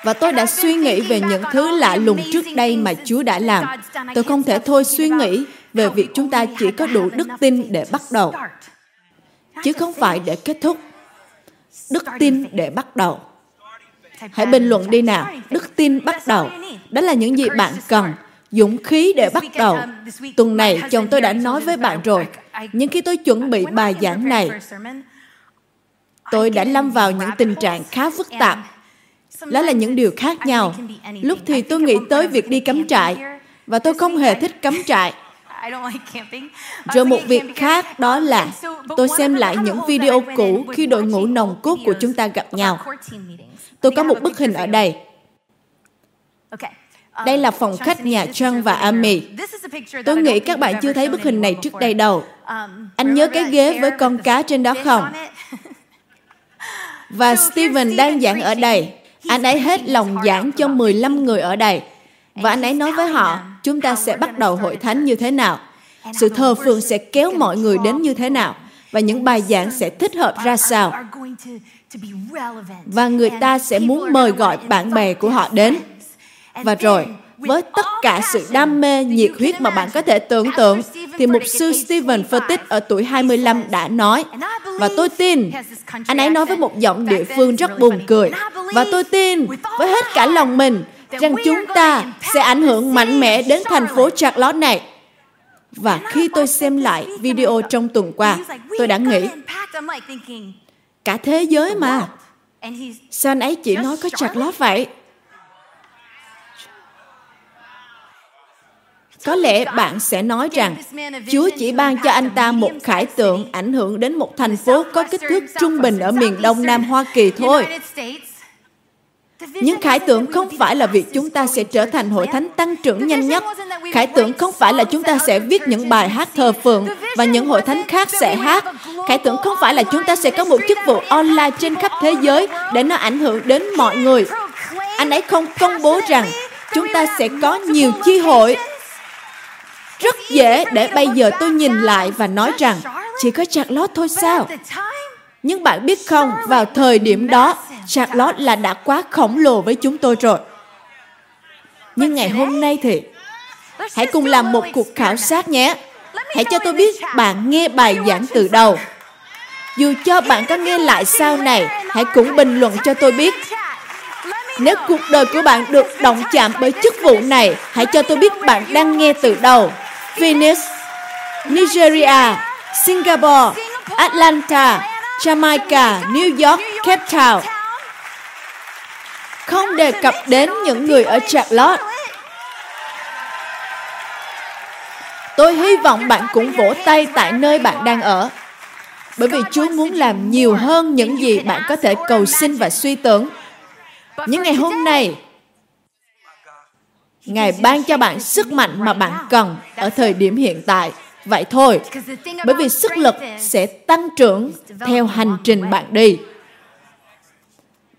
và tôi đã suy nghĩ về những thứ lạ lùng trước đây mà Chúa đã làm. Tôi không thể thôi suy nghĩ về việc chúng ta chỉ có đủ đức tin để bắt đầu, chứ không phải để kết thúc. Đức tin để bắt đầu. Hãy bình luận đi nào. Đức tin bắt đầu. Đó là những gì bạn cần. Dũng khí để bắt đầu. Tuần này, chồng tôi đã nói với bạn rồi. Nhưng khi tôi chuẩn bị bài giảng này, tôi đã lâm vào những tình trạng khá phức tạp đó là những điều khác nhau. Lúc thì tôi nghĩ tới việc đi cắm trại, và tôi không hề thích cắm trại. Rồi một việc khác đó là tôi xem lại những video cũ khi đội ngũ nồng cốt của chúng ta gặp nhau. Tôi có một bức hình ở đây. Đây là phòng khách nhà John và Amy. Tôi nghĩ các bạn chưa thấy bức hình này trước đây đâu. Anh nhớ cái ghế với con cá trên đó không? Và Steven đang giảng ở đây. Anh ấy hết lòng giảng cho 15 người ở đây. Và anh ấy nói với họ, chúng ta sẽ bắt đầu hội thánh như thế nào. Sự thờ phượng sẽ kéo mọi người đến như thế nào. Và những bài giảng sẽ thích hợp ra sao. Và người ta sẽ muốn mời gọi bạn bè của họ đến. Và rồi, với tất cả sự đam mê, nhiệt huyết mà bạn có thể tưởng tượng, thì mục sư Stephen Furtick ở tuổi 25 đã nói, và tôi tin, anh ấy nói với một giọng địa phương rất buồn cười, và tôi tin với hết cả lòng mình rằng chúng ta sẽ ảnh hưởng mạnh mẽ đến thành phố Charlotte này. Và khi tôi xem lại video trong tuần qua, tôi đã nghĩ, cả thế giới mà, sao anh ấy chỉ nói có Charlotte vậy? Có lẽ bạn sẽ nói rằng, Chúa chỉ ban cho anh ta một khải tượng ảnh hưởng đến một thành phố có kích thước trung bình ở miền đông nam Hoa Kỳ thôi. Những khải tượng không phải là việc chúng ta sẽ trở thành hội thánh tăng trưởng nhanh nhất. Khải tượng không phải là chúng ta sẽ viết những bài hát thờ phượng và những hội thánh khác sẽ hát. Khải tượng không phải là chúng ta sẽ có một chức vụ online trên khắp thế giới để nó ảnh hưởng đến mọi người. Anh ấy không công bố rằng chúng ta sẽ có nhiều chi hội rất dễ để bây giờ tôi nhìn lại và nói rằng chỉ có Charlotte thôi sao? Nhưng bạn biết không, vào thời điểm đó, Charlotte là đã quá khổng lồ với chúng tôi rồi. Nhưng ngày hôm nay thì, hãy cùng làm một cuộc khảo sát nhé. Hãy cho tôi biết bạn nghe bài giảng từ đầu. Dù cho bạn có nghe lại sau này, hãy cũng bình luận cho tôi biết. Nếu cuộc đời của bạn được động chạm bởi chức vụ này, hãy cho tôi biết bạn đang nghe từ đầu. Phoenix, Nigeria, Singapore, Atlanta, Jamaica, New York, Cape Town. Không đề cập đến những người ở Charlotte. Tôi hy vọng bạn cũng vỗ tay tại nơi bạn đang ở. Bởi vì Chúa muốn làm nhiều hơn những gì bạn có thể cầu xin và suy tưởng. Nhưng ngày hôm nay, Ngài ban cho bạn sức mạnh mà bạn cần ở thời điểm hiện tại. Vậy thôi, bởi vì sức lực sẽ tăng trưởng theo hành trình bạn đi.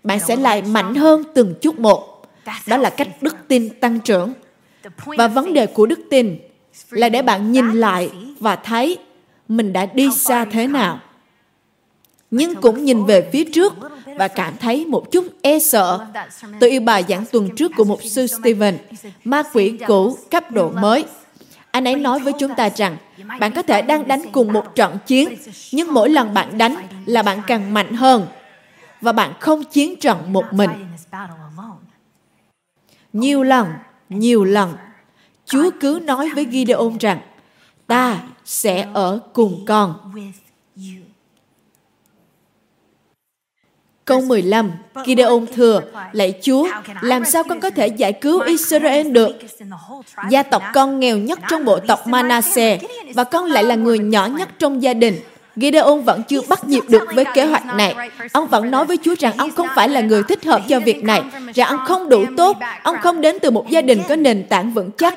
Bạn sẽ lại mạnh hơn từng chút một. Đó là cách đức tin tăng trưởng. Và vấn đề của đức tin là để bạn nhìn lại và thấy mình đã đi xa thế nào. Nhưng cũng nhìn về phía trước và cảm thấy một chút e sợ. Tôi yêu bài giảng tuần trước của mục sư Stephen, ma quỷ cũ cấp độ mới. Anh ấy nói với chúng ta rằng, bạn có thể đang đánh cùng một trận chiến, nhưng mỗi lần bạn đánh là bạn càng mạnh hơn, và bạn không chiến trận một mình. Nhiều lần, nhiều lần, Chúa cứ nói với Gideon rằng, ta sẽ ở cùng con. Câu 15, Gideon thừa, lạy Chúa, làm sao con có thể giải cứu Israel được? Gia tộc con nghèo nhất trong bộ tộc Manasseh và con lại là người nhỏ nhất trong gia đình. Gideon vẫn chưa bắt nhịp được với kế hoạch này. Ông vẫn nói với Chúa rằng ông không phải là người thích hợp cho việc này, rằng ông không đủ tốt, ông không đến từ một gia đình có nền tảng vững chắc.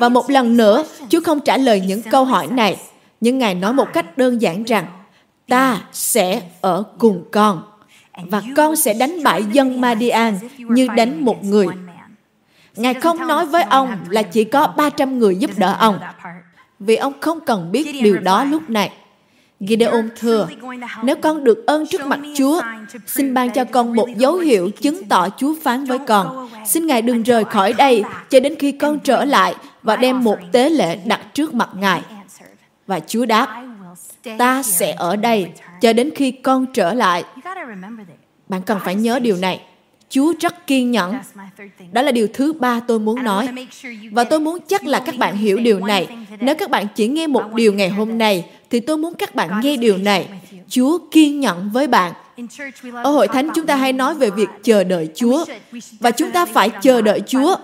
Và một lần nữa, Chúa không trả lời những câu hỏi này. Nhưng Ngài nói một cách đơn giản rằng, ta sẽ ở cùng con và con sẽ đánh bại dân Madian như đánh một người. Ngài không nói với ông là chỉ có 300 người giúp đỡ ông, vì ông không cần biết điều đó lúc này. Gideon thưa, nếu con được ơn trước mặt Chúa, xin ban cho con một dấu hiệu chứng tỏ Chúa phán với con. Xin Ngài đừng rời khỏi đây cho đến khi con trở lại và đem một tế lễ đặt trước mặt Ngài. Và Chúa đáp, ta sẽ ở đây cho đến khi con trở lại. Bạn cần phải nhớ điều này. Chúa rất kiên nhẫn. Đó là điều thứ ba tôi muốn nói. Và tôi muốn chắc là các bạn hiểu điều này. Nếu các bạn chỉ nghe một điều ngày hôm nay, thì tôi muốn các bạn nghe điều này. Chúa kiên nhẫn với bạn. Ở hội thánh chúng ta hay nói về việc chờ đợi Chúa. và chúng ta phải chờ đợi Chúa.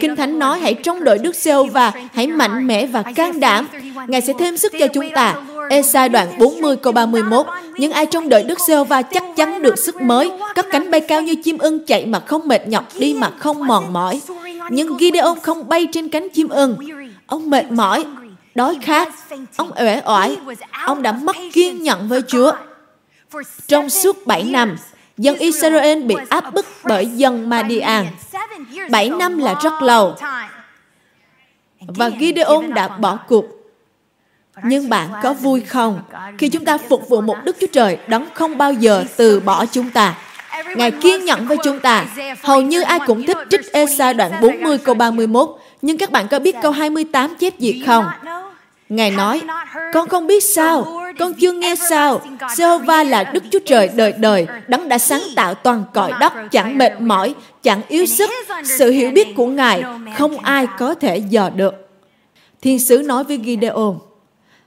Kinh Thánh nói hãy trông đợi Đức giê và hãy mạnh mẽ và can đảm. Ngài sẽ thêm sức cho chúng ta. Esai đoạn 40 câu 31 Nhưng ai trông đợi Đức giê va chắc chắn được sức mới. Cất cánh bay cao như chim ưng Chạy mà không mệt nhọc Đi mà không mòn mỏi. Nhưng Gideon không bay trên cánh chim ưng. Ông mệt mỏi. Đói khát. Ông uể oải Ông đã mất kiên nhẫn với Chúa Trong suốt 7 năm Dân Israel bị áp bức bởi dân Madian 7 năm là rất lâu. Và Gideon đã bỏ cuộc. Nhưng bạn có vui không khi chúng ta phục vụ một Đức Chúa Trời đấng không bao giờ từ bỏ chúng ta? Ngài kiên nhẫn với chúng ta. Hầu như ai cũng thích trích Esa đoạn 40 câu 31. Nhưng các bạn có biết câu 28 chép gì không? Ngài nói, con không biết sao, con chưa nghe sao. Jehovah là Đức Chúa Trời đời đời, đấng đã sáng tạo toàn cõi đất, chẳng mệt mỏi, chẳng yếu sức. Sự hiểu biết của Ngài không ai có thể dò được Thiên sứ nói với Gideon,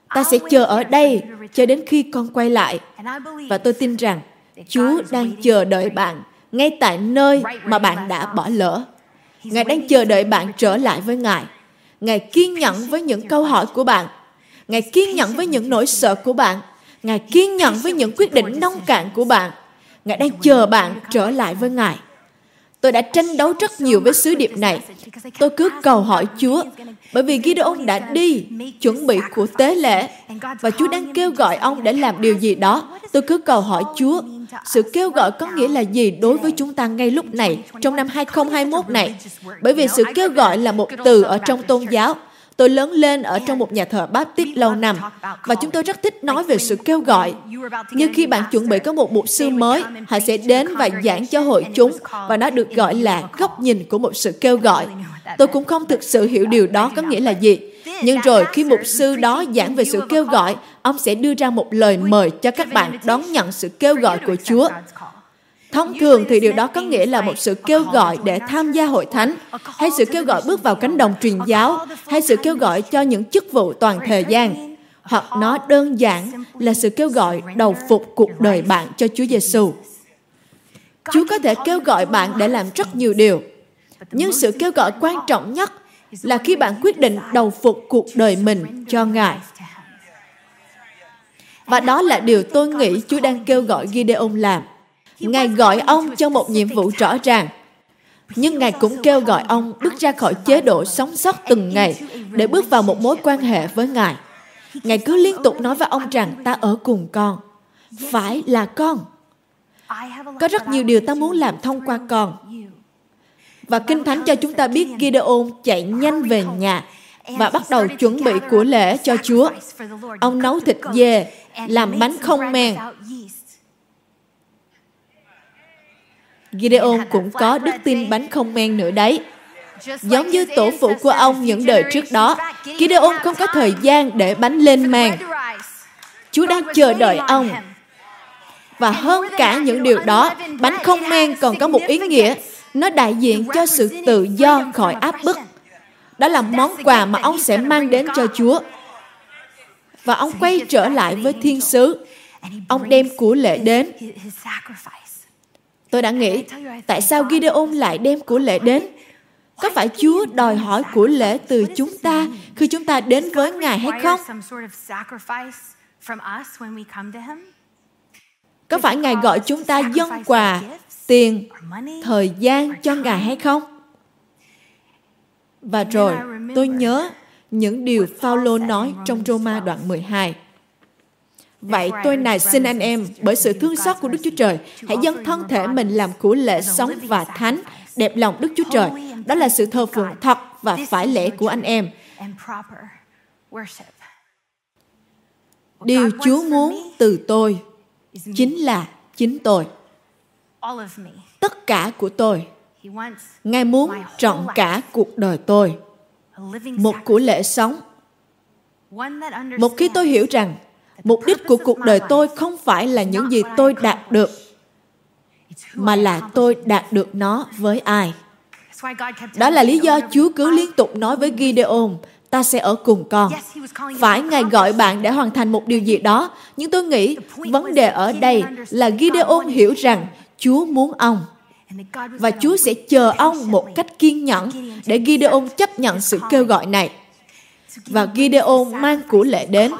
ta sẽ chờ ở đây cho đến khi con quay lại. Và tôi tin rằng Chúa đang chờ đợi bạn ngay tại nơi mà bạn đã bỏ lỡ. Ngài đang chờ đợi bạn trở lại với Ngài. Ngài kiên nhẫn với những câu hỏi của bạn. Ngài kiên nhẫn với những nỗi sợ của bạn. Ngài kiên nhẫn với những quyết định nông cạn của bạn. Ngài đang chờ bạn trở lại với Ngài. Tôi đã tranh đấu rất nhiều với sứ điệp này. Tôi cứ cầu hỏi Chúa, bởi vì Gideon đã đi chuẩn bị của tế lễ và Chúa đang kêu gọi ông để làm điều gì đó. Tôi cứ cầu hỏi Chúa, sự kêu gọi có nghĩa là gì đối với chúng ta ngay lúc này, trong năm 2021 này? Bởi vì sự kêu gọi là một từ ở trong tôn giáo. Tôi lớn lên ở trong một nhà thờ Baptist lâu năm và chúng tôi rất thích nói về sự kêu gọi. Như khi bạn chuẩn bị có một mục sư mới, họ sẽ đến và giảng cho hội chúng và nó được gọi là góc nhìn của một sự kêu gọi. Tôi cũng không thực sự hiểu điều đó có nghĩa là gì. Nhưng rồi khi mục sư đó giảng về sự kêu gọi, ông sẽ đưa ra một lời mời cho các bạn đón nhận sự kêu gọi của Chúa. Thông thường thì điều đó có nghĩa là một sự kêu gọi để tham gia hội thánh, hay sự kêu gọi bước vào cánh đồng truyền giáo, hay sự kêu gọi cho những chức vụ toàn thời gian. Hoặc nó đơn giản là sự kêu gọi đầu phục cuộc đời bạn cho Chúa Giêsu. Chúa có thể kêu gọi bạn để làm rất nhiều điều, nhưng sự kêu gọi quan trọng nhất là khi bạn quyết định đầu phục cuộc đời mình cho Ngài. Và đó là điều tôi nghĩ Chúa đang kêu gọi Gideon làm. Ngài gọi ông cho một nhiệm vụ rõ ràng. Nhưng Ngài cũng kêu gọi ông bước ra khỏi chế độ sống sót từng ngày để bước vào một mối quan hệ với Ngài. Ngài cứ liên tục nói với ông rằng ta ở cùng con. Phải là con. Có rất nhiều điều ta muốn làm thông qua con. Và Kinh Thánh cho chúng ta biết Gideon chạy nhanh về nhà và bắt đầu chuẩn bị của lễ cho Chúa. Ông nấu thịt dê, làm bánh không men. Gideon cũng có đức tin bánh không men nữa đấy. Giống như tổ phụ của ông những đời trước đó, Gideon không có thời gian để bánh lên màn. Chúa đang chờ đợi ông. Và hơn cả những điều đó, bánh không men còn có một ý nghĩa. Nó đại diện cho sự tự do khỏi áp bức. Đó là món quà mà ông sẽ mang đến cho Chúa. Và ông quay trở lại với thiên sứ. Ông đem của lễ đến. Tôi đã nghĩ, tại sao Gideon lại đem của lễ đến? Có phải Chúa đòi hỏi của lễ từ chúng ta khi chúng ta đến với Ngài hay không? Có phải Ngài gọi chúng ta dâng quà, tiền, thời gian cho Ngài hay không? Và rồi, tôi nhớ những điều Phaolô nói trong Roma đoạn 12. Vậy tôi này xin anh em, bởi sự thương xót của Đức Chúa Trời, hãy dâng thân thể mình làm của lễ sống và thánh, đẹp lòng Đức Chúa Trời. Đó là sự thờ phượng thật và phải lẽ của anh em. Điều Chúa muốn từ tôi chính là chính tôi. Tất cả của tôi. Ngài muốn trọn cả cuộc đời tôi. Một của lễ sống. Một khi tôi hiểu rằng mục đích của cuộc đời tôi không phải là những gì tôi đạt được mà là tôi đạt được nó với ai. Đó là lý do chúa cứ liên tục nói với gideon ta sẽ ở cùng con. Phải ngài gọi bạn để hoàn thành một điều gì đó. Nhưng tôi nghĩ vấn đề ở đây là gideon hiểu rằng chúa muốn ông và chúa sẽ chờ ông một cách kiên nhẫn để gideon chấp nhận sự kêu gọi này và Gideon mang của lễ đến.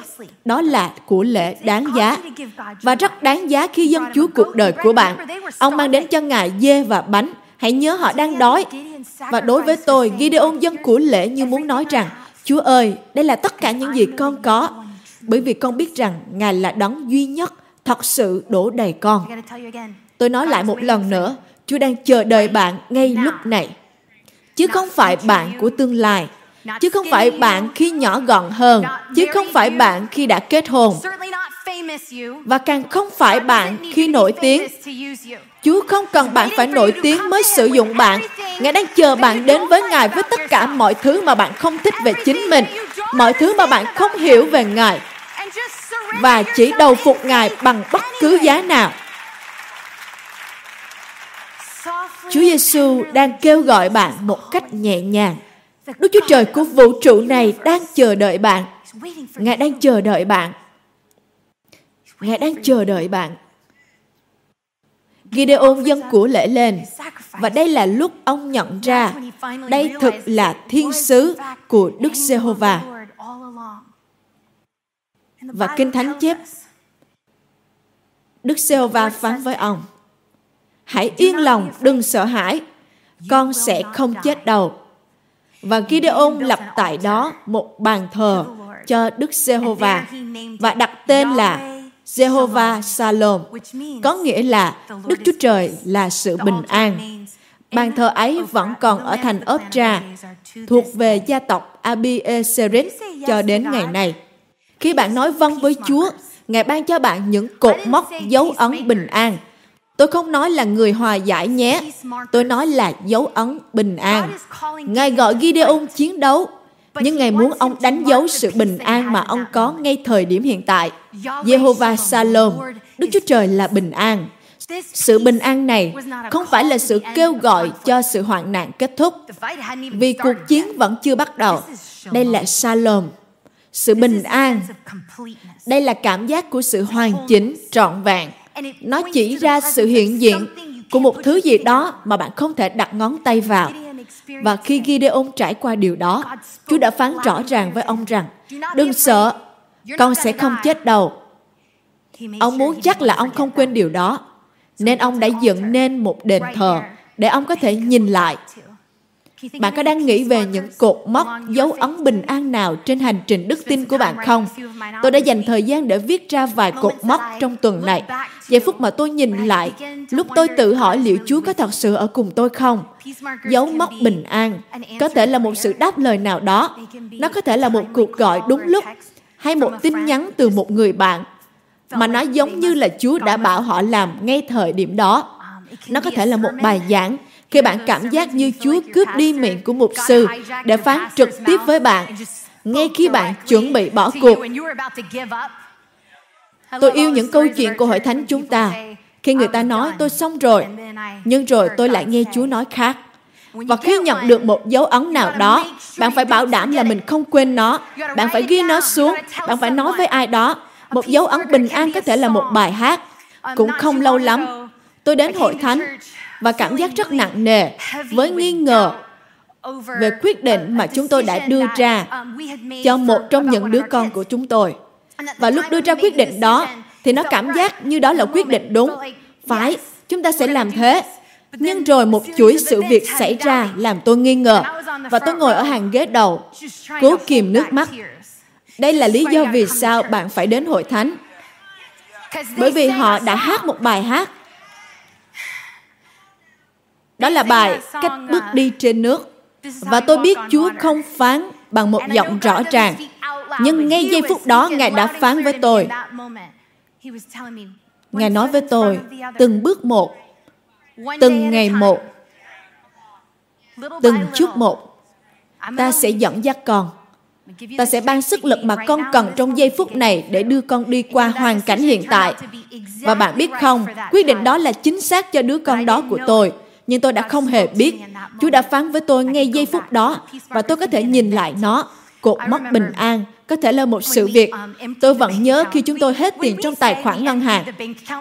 Đó là của lễ đáng giá. Và rất đáng giá khi dân Chúa cuộc đời của bạn. Ông mang đến cho Ngài dê và bánh. Hãy nhớ họ đang đói. Và đối với tôi, Gideon dân của lễ như muốn nói rằng, Chúa ơi, đây là tất cả những gì con có. Bởi vì con biết rằng Ngài là đấng duy nhất thật sự đổ đầy con. Tôi nói lại một lần nữa, Chúa đang chờ đợi bạn ngay lúc này. Chứ không phải bạn của tương lai chứ không phải bạn khi nhỏ gọn hơn chứ không phải bạn khi đã kết hôn. Và càng không phải bạn khi nổi tiếng. chúa không cần bạn phải nổi tiếng mới sử dụng bạn. ngài đang chờ bạn đến với ngài với tất cả mọi thứ mà bạn không thích về chính mình. mọi thứ mà bạn không hiểu về ngài. Và chỉ đầu phục ngài bằng bất cứ giá nào. Chúa Giêsu đang kêu gọi bạn một cách nhẹ nhàng Đức Chúa Trời của vũ trụ này đang chờ đợi bạn. Ngài đang chờ đợi bạn. Ngài đang chờ đợi bạn. Gideon dân của lễ lên và đây là lúc ông nhận ra đây thực là thiên sứ của Đức Giê-hô-va. Và Kinh Thánh chép Đức Giê-hô-va phán với ông Hãy yên lòng, đừng sợ hãi Con sẽ không chết đâu và Gideon lập tại đó một bàn thờ cho Đức Giê-hô-va và đặt tên là Jehovah Salom, có nghĩa là Đức Chúa Trời là sự bình an. Bàn thờ ấy vẫn còn ở thành Optra, thuộc về gia tộc Abi cho đến ngày nay. Khi bạn nói vâng với Chúa, Ngài ban cho bạn những cột mốc dấu ấn bình an. Tôi không nói là người hòa giải nhé, tôi nói là dấu ấn bình an. Ngài gọi Gideon chiến đấu, nhưng Ngài muốn ông đánh dấu sự bình an mà ông có ngay thời điểm hiện tại. Jehovah Salom, Đức Chúa Trời là bình an. Sự bình an này không phải là sự kêu gọi cho sự hoạn nạn kết thúc, vì cuộc chiến vẫn chưa bắt đầu. Đây là Salom, sự bình an. Đây là cảm giác của sự hoàn chỉnh, trọn vẹn. Nó chỉ ra sự hiện diện của một thứ gì đó mà bạn không thể đặt ngón tay vào. Và khi Gideon trải qua điều đó, Chúa đã phán rõ ràng với ông rằng, đừng sợ, con sẽ không chết đâu. Ông muốn chắc là ông không quên điều đó, nên ông đã dựng nên một đền thờ để ông có thể nhìn lại. Bạn có đang nghĩ về những cột mốc, dấu ấn bình an nào trên hành trình đức tin của bạn không? Tôi đã dành thời gian để viết ra vài cột mốc trong tuần này. Giây phút mà tôi nhìn lại, lúc tôi tự hỏi liệu Chúa có thật sự ở cùng tôi không? Dấu mốc bình an có thể là một sự đáp lời nào đó. Nó có thể là một cuộc gọi đúng lúc hay một tin nhắn từ một người bạn mà nó giống như là Chúa đã bảo họ làm ngay thời điểm đó. Nó có thể là một bài giảng khi bạn cảm giác như Chúa cướp đi miệng của mục sư để phán trực tiếp với bạn ngay khi bạn chuẩn bị bỏ cuộc. Tôi yêu những câu chuyện của hội thánh chúng ta. Khi người ta nói tôi xong rồi, nhưng rồi tôi lại nghe Chúa nói khác. Và khi nhận được một dấu ấn nào đó, bạn phải bảo đảm là mình không quên nó. Bạn phải ghi nó xuống. Bạn phải nói với ai đó. Một dấu ấn bình an có thể là một bài hát. Cũng không lâu lắm, tôi đến hội thánh và cảm giác rất nặng nề với nghi ngờ về quyết định mà chúng tôi đã đưa ra cho một trong những đứa con của chúng tôi. Và lúc đưa ra quyết định đó, thì nó cảm giác như đó là quyết định đúng. Phải, chúng ta sẽ làm thế. Nhưng rồi một chuỗi sự việc xảy ra làm tôi nghi ngờ. Và tôi ngồi ở hàng ghế đầu, cố kìm nước mắt. Đây là lý do vì sao bạn phải đến hội thánh. Bởi vì họ đã hát một bài hát đó là bài Cách bước đi trên nước. Và tôi biết Chúa không phán bằng một giọng rõ ràng. Nhưng ngay giây phút đó, Ngài đã phán với tôi. Ngài nói với tôi, từng bước một, từng ngày một, từng chút một, ta sẽ dẫn dắt con. Ta sẽ ban sức lực mà con cần trong giây phút này để đưa con đi qua hoàn cảnh hiện tại. Và bạn biết không, quyết định đó là chính xác cho đứa con đó của tôi nhưng tôi đã không hề biết. Chúa đã phán với tôi ngay giây phút đó và tôi có thể nhìn lại nó. Cột mốc bình an có thể là một sự việc. Tôi vẫn nhớ khi chúng tôi hết tiền trong tài khoản ngân hàng.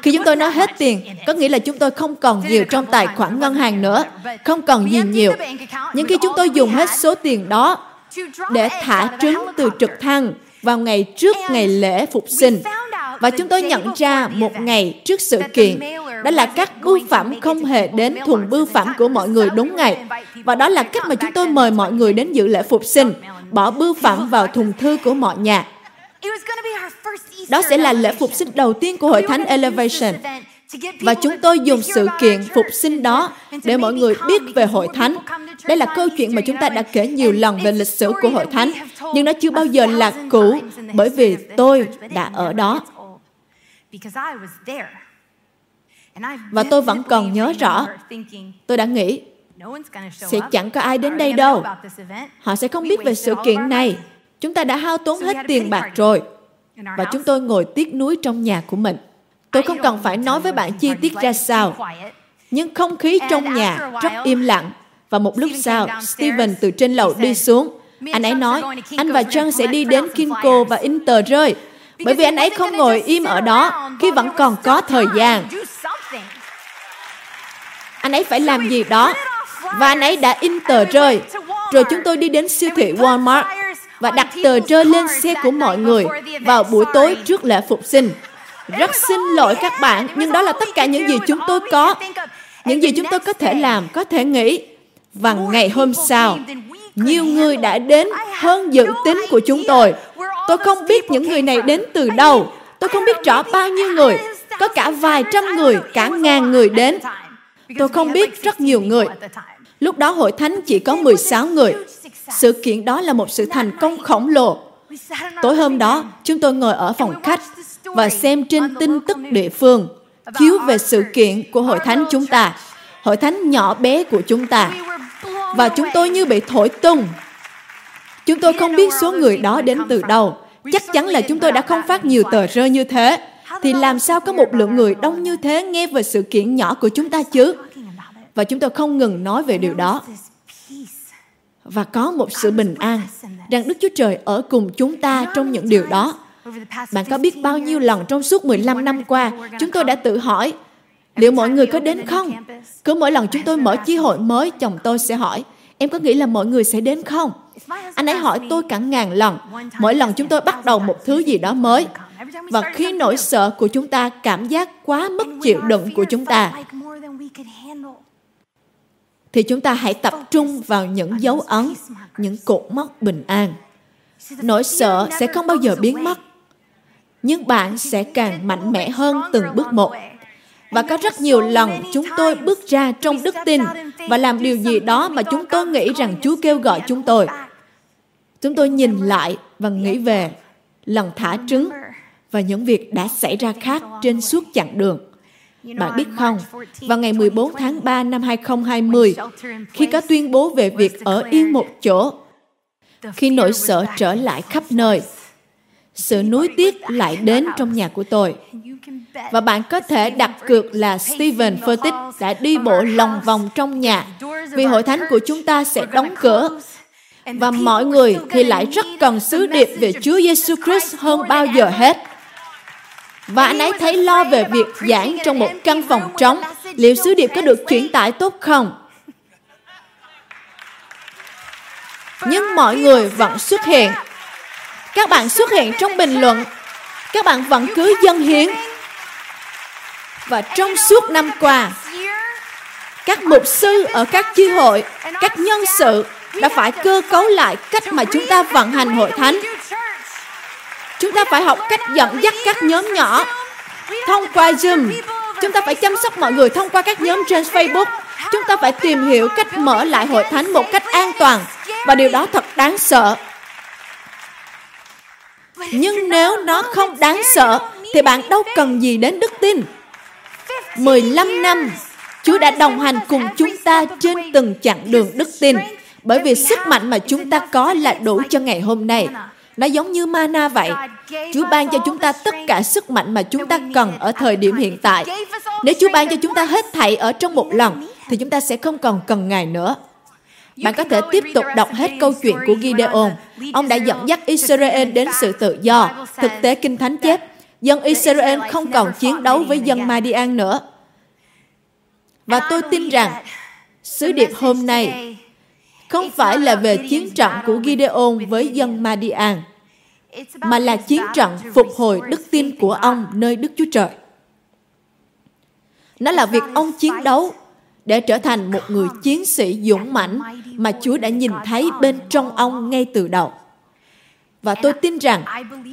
Khi chúng tôi nói hết tiền, có nghĩa là chúng tôi không còn nhiều trong tài khoản ngân hàng nữa, không còn gì nhiều. Nhưng khi chúng tôi dùng hết số tiền đó để thả trứng từ trực thăng vào ngày trước ngày lễ phục sinh, và chúng tôi nhận ra một ngày trước sự kiện, đó là các bưu phẩm không hề đến thùng bưu phẩm của mọi người đúng ngày. Và đó là cách mà chúng tôi mời mọi người đến dự lễ phục sinh, bỏ bưu phẩm vào thùng thư của mọi nhà. Đó sẽ là lễ phục sinh đầu tiên của hội thánh elevation. Và chúng tôi dùng sự kiện phục sinh đó để mọi người biết về hội thánh. Đây là câu chuyện mà chúng ta đã kể nhiều lần về lịch sử của hội thánh, nhưng nó chưa bao giờ là cũ bởi vì tôi đã ở đó và tôi vẫn còn nhớ rõ, tôi đã nghĩ, sẽ chẳng có ai đến đây đâu. Họ sẽ không biết về sự kiện này. Chúng ta đã hao tốn hết tiền bạc rồi. Và chúng tôi ngồi tiếc nuối trong nhà của mình. Tôi không cần phải nói với bạn chi tiết ra sao. Nhưng không khí trong nhà rất im lặng. Và một lúc sau, Steven từ trên lầu đi xuống. Anh ấy nói, anh và John sẽ đi đến Kinko và in tờ rơi. Bởi vì anh ấy không ngồi im ở đó khi vẫn còn có thời gian. Anh ấy phải làm gì đó. Và anh ấy đã in tờ rơi. Rồi chúng tôi đi đến siêu thị Walmart và đặt tờ rơi lên xe của mọi người vào buổi tối trước lễ phục sinh. Rất xin lỗi các bạn, nhưng đó là tất cả những gì chúng tôi có. Những gì chúng tôi có thể làm, có thể nghĩ. Và ngày hôm sau, nhiều người đã đến hơn dự tính của chúng tôi. Tôi không biết những người này đến từ đâu. Tôi không biết rõ bao nhiêu người. Có cả vài trăm người, cả ngàn người đến. Tôi không biết rất nhiều người. Lúc đó hội thánh chỉ có 16 người. Sự kiện đó là một sự thành công khổng lồ. Tối hôm đó, chúng tôi ngồi ở phòng khách và xem trên tin tức địa phương chiếu về sự kiện của hội thánh chúng ta, hội thánh nhỏ bé của chúng ta. Và chúng tôi như bị thổi tung. Chúng tôi không biết số người đó đến từ đâu. Chắc chắn là chúng tôi đã không phát nhiều tờ rơi như thế. Thì làm sao có một lượng người đông như thế nghe về sự kiện nhỏ của chúng ta chứ? Và chúng tôi không ngừng nói về điều đó. Và có một sự bình an rằng Đức Chúa Trời ở cùng chúng ta trong những điều đó. Bạn có biết bao nhiêu lần trong suốt 15 năm qua, chúng tôi đã tự hỏi, liệu mọi người có đến không? Cứ mỗi lần chúng tôi mở chi hội mới, chồng tôi sẽ hỏi, em có nghĩ là mọi người sẽ đến không? Anh ấy hỏi tôi cả ngàn lần. Mỗi lần chúng tôi bắt đầu một thứ gì đó mới. Và khi nỗi sợ của chúng ta cảm giác quá mức chịu đựng của chúng ta, thì chúng ta hãy tập trung vào những dấu ấn, những cột mốc bình an. Nỗi sợ sẽ không bao giờ biến mất, nhưng bạn sẽ càng mạnh mẽ hơn từng bước một. Và có rất nhiều lần chúng tôi bước ra trong đức tin và làm điều gì đó mà chúng tôi nghĩ rằng Chúa kêu gọi chúng tôi. Chúng tôi nhìn lại và nghĩ về lần thả trứng và những việc đã xảy ra khác trên suốt chặng đường. Bạn biết không, vào ngày 14 tháng 3 năm 2020, khi có tuyên bố về việc ở yên một chỗ, khi nỗi sợ trở lại khắp nơi, sự nuối tiếc lại đến trong nhà của tôi. Và bạn có thể đặt cược là Stephen Furtick đã đi bộ lòng vòng trong nhà vì hội thánh của chúng ta sẽ đóng cửa và mọi người thì lại rất cần sứ điệp về Chúa Giêsu Christ hơn bao giờ hết. Và anh ấy thấy lo về việc giảng trong một căn phòng trống. Liệu sứ điệp có được chuyển tải tốt không? Nhưng mọi người vẫn xuất hiện. Các bạn xuất hiện trong bình luận. Các bạn vẫn cứ dân hiến. Và trong suốt năm qua, các mục sư ở các chi hội, các nhân sự đã phải cơ cấu lại cách mà chúng ta vận hành hội thánh Chúng ta phải học cách dẫn dắt các nhóm nhỏ thông qua Zoom. Chúng ta phải chăm sóc mọi người thông qua các nhóm trên Facebook. Chúng ta phải tìm hiểu cách mở lại hội thánh một cách an toàn. Và điều đó thật đáng sợ. Nhưng nếu nó không đáng sợ, thì bạn đâu cần gì đến đức tin. 15 năm, Chúa đã đồng hành cùng chúng ta trên từng chặng đường đức tin. Bởi vì sức mạnh mà chúng ta có là đủ cho ngày hôm nay. Nó giống như mana vậy. Chúa ban cho chúng ta tất cả sức mạnh mà chúng ta cần ở thời điểm hiện tại. Nếu Chúa ban cho chúng ta hết thảy ở trong một lần, thì chúng ta sẽ không còn cần Ngài nữa. Bạn có thể tiếp tục đọc hết câu chuyện của Gideon. Ông đã dẫn dắt Israel đến sự tự do. Thực tế Kinh Thánh chép, dân Israel không còn chiến đấu với dân Madian nữa. Và tôi tin rằng, sứ điệp hôm nay không phải là về chiến trận của Gideon với dân Madian, mà là chiến trận phục hồi đức tin của ông nơi Đức Chúa Trời. Nó là việc ông chiến đấu để trở thành một người chiến sĩ dũng mãnh mà Chúa đã nhìn thấy bên trong ông ngay từ đầu. Và tôi tin rằng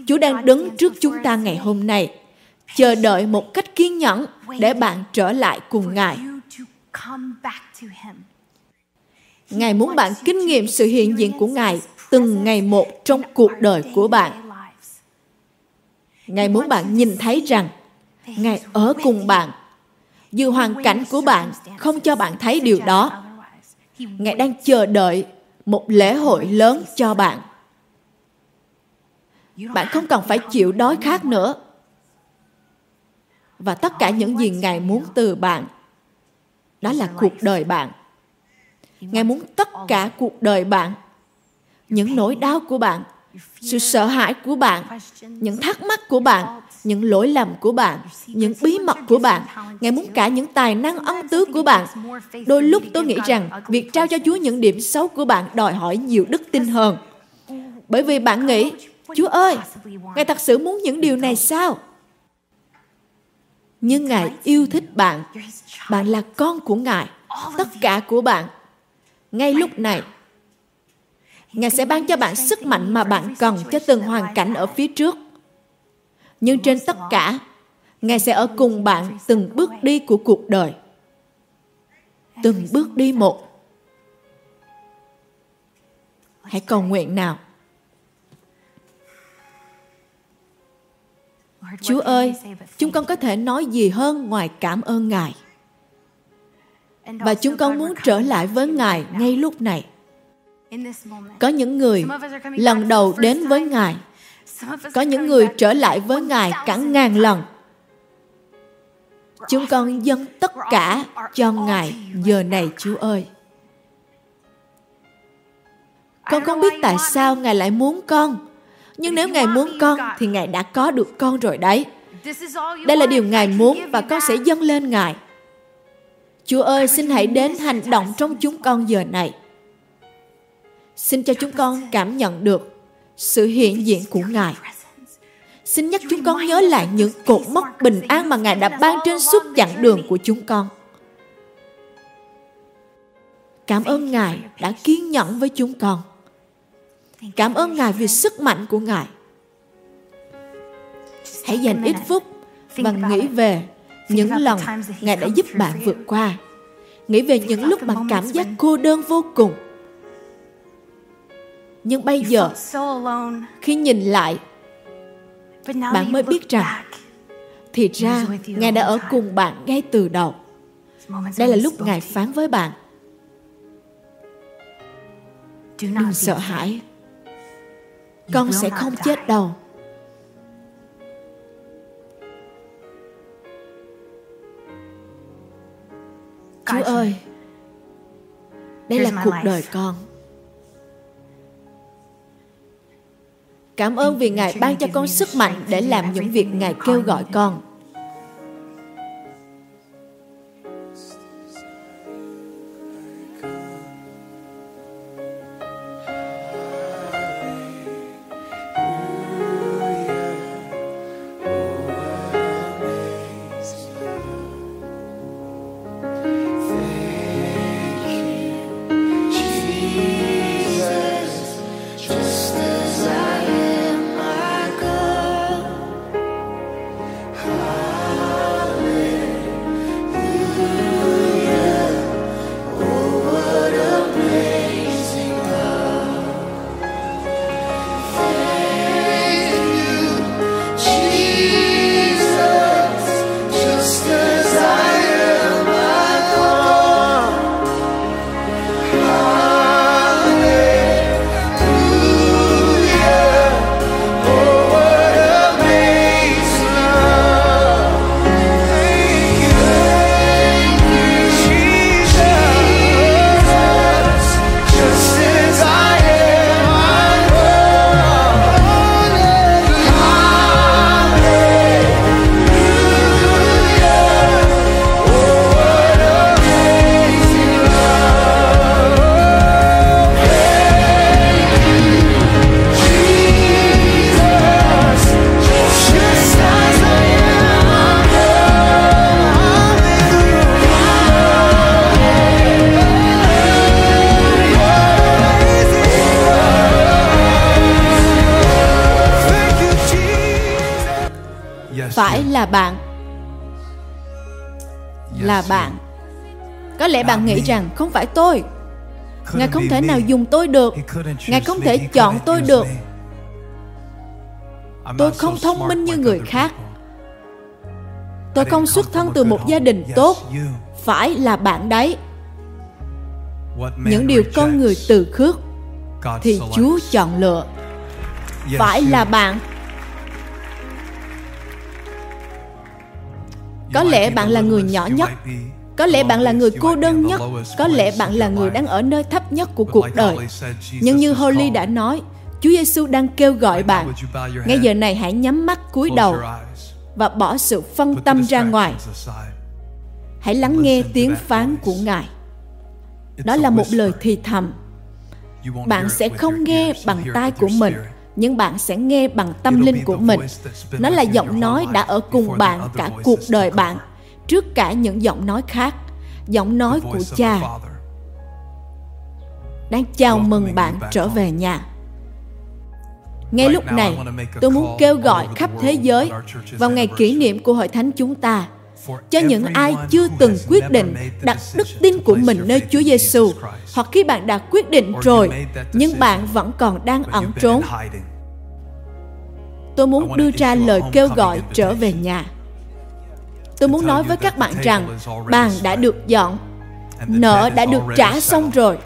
Chúa đang đứng trước chúng ta ngày hôm nay, chờ đợi một cách kiên nhẫn để bạn trở lại cùng Ngài. Ngài muốn bạn kinh nghiệm sự hiện diện của Ngài từng ngày một trong cuộc đời của bạn. Ngài muốn bạn nhìn thấy rằng Ngài ở cùng bạn. Dù hoàn cảnh của bạn không cho bạn thấy điều đó, Ngài đang chờ đợi một lễ hội lớn cho bạn. Bạn không cần phải chịu đói khát nữa. Và tất cả những gì Ngài muốn từ bạn, đó là cuộc đời bạn Ngài muốn tất cả cuộc đời bạn, những nỗi đau của bạn, sự sợ hãi của bạn, những thắc mắc của bạn, những lỗi lầm của bạn, những bí mật của bạn. Ngài muốn cả những tài năng ân tứ của bạn. Đôi lúc tôi nghĩ rằng việc trao cho Chúa những điểm xấu của bạn đòi hỏi nhiều đức tin hơn. Bởi vì bạn nghĩ, Chúa ơi, Ngài thật sự muốn những điều này sao? Nhưng Ngài yêu thích bạn. Bạn là con của Ngài. Tất cả của bạn. Ngay lúc này, Ngài sẽ ban cho bạn sức mạnh mà bạn cần cho từng hoàn cảnh ở phía trước. Nhưng trên tất cả, Ngài sẽ ở cùng bạn từng bước đi của cuộc đời. Từng bước đi một. Hãy cầu nguyện nào. Chúa ơi, chúng con có thể nói gì hơn ngoài cảm ơn Ngài. Và chúng con muốn trở lại với Ngài ngay lúc này. Có những người lần đầu đến với Ngài. Có những người trở lại với Ngài cả ngàn lần. Chúng con dâng tất cả cho Ngài giờ này Chúa ơi. Con không biết tại sao Ngài lại muốn con. Nhưng nếu Ngài muốn con thì Ngài đã có được con rồi đấy. Đây là điều Ngài muốn và con sẽ dâng lên Ngài. Chúa ơi, xin hãy đến hành động trong chúng con giờ này. Xin cho chúng con cảm nhận được sự hiện diện của Ngài. Xin nhắc chúng con nhớ lại những cột mốc bình an mà Ngài đã ban trên suốt chặng đường của chúng con. Cảm ơn Ngài đã kiên nhẫn với chúng con. Cảm ơn Ngài vì sức mạnh của Ngài. Hãy dành ít phút và nghĩ về những lần Ngài đã giúp bạn vượt qua. Nghĩ về những lúc bạn cảm giác cô đơn vô cùng. Nhưng bây giờ, khi nhìn lại, bạn mới biết rằng thì ra Ngài đã ở cùng bạn ngay từ đầu. Đây là lúc Ngài phán với bạn. Đừng sợ hãi. Con sẽ không chết đâu. Chúa ơi, đây là cuộc đời con. Cảm ơn vì Ngài ban cho con sức mạnh để làm những việc Ngài kêu gọi con. Lẽ bạn nghĩ rằng không phải tôi. Ngài không thể nào dùng tôi được. Ngài không thể chọn tôi được. tôi không thông minh như người khác. tôi không xuất thân từ một gia đình tốt. phải là bạn đấy. Những điều con người từ khước thì chúa chọn lựa. Phải là bạn. Có lẽ bạn là người nhỏ nhất Có lẽ bạn là người cô đơn nhất, có lẽ bạn là người đang ở nơi thấp nhất của cuộc đời. Nhưng như Holly đã nói, Chúa Giêsu đang kêu gọi bạn. Ngay giờ này hãy nhắm mắt cúi đầu và bỏ sự phân tâm ra ngoài. Hãy lắng nghe tiếng phán của Ngài. Đó là một lời thì thầm. Bạn sẽ không nghe bằng tai của mình, nhưng bạn sẽ nghe bằng tâm linh của mình. Nó là giọng nói đã ở cùng bạn cả cuộc đời bạn, trước cả những giọng nói khác, giọng nói của cha. Đang chào mừng bạn trở về nhà. Ngay lúc này, tôi muốn kêu gọi khắp thế giới vào ngày kỷ niệm của hội thánh chúng ta cho những ai chưa từng quyết định đặt đức tin của mình nơi Chúa Giêsu, hoặc khi bạn đã quyết định rồi nhưng bạn vẫn còn đang ẩn trốn. Tôi muốn đưa ra lời kêu gọi trở về nhà. Tôi muốn nói với các bạn rằng bàn đã được dọn, nợ đã được trả xong rồi.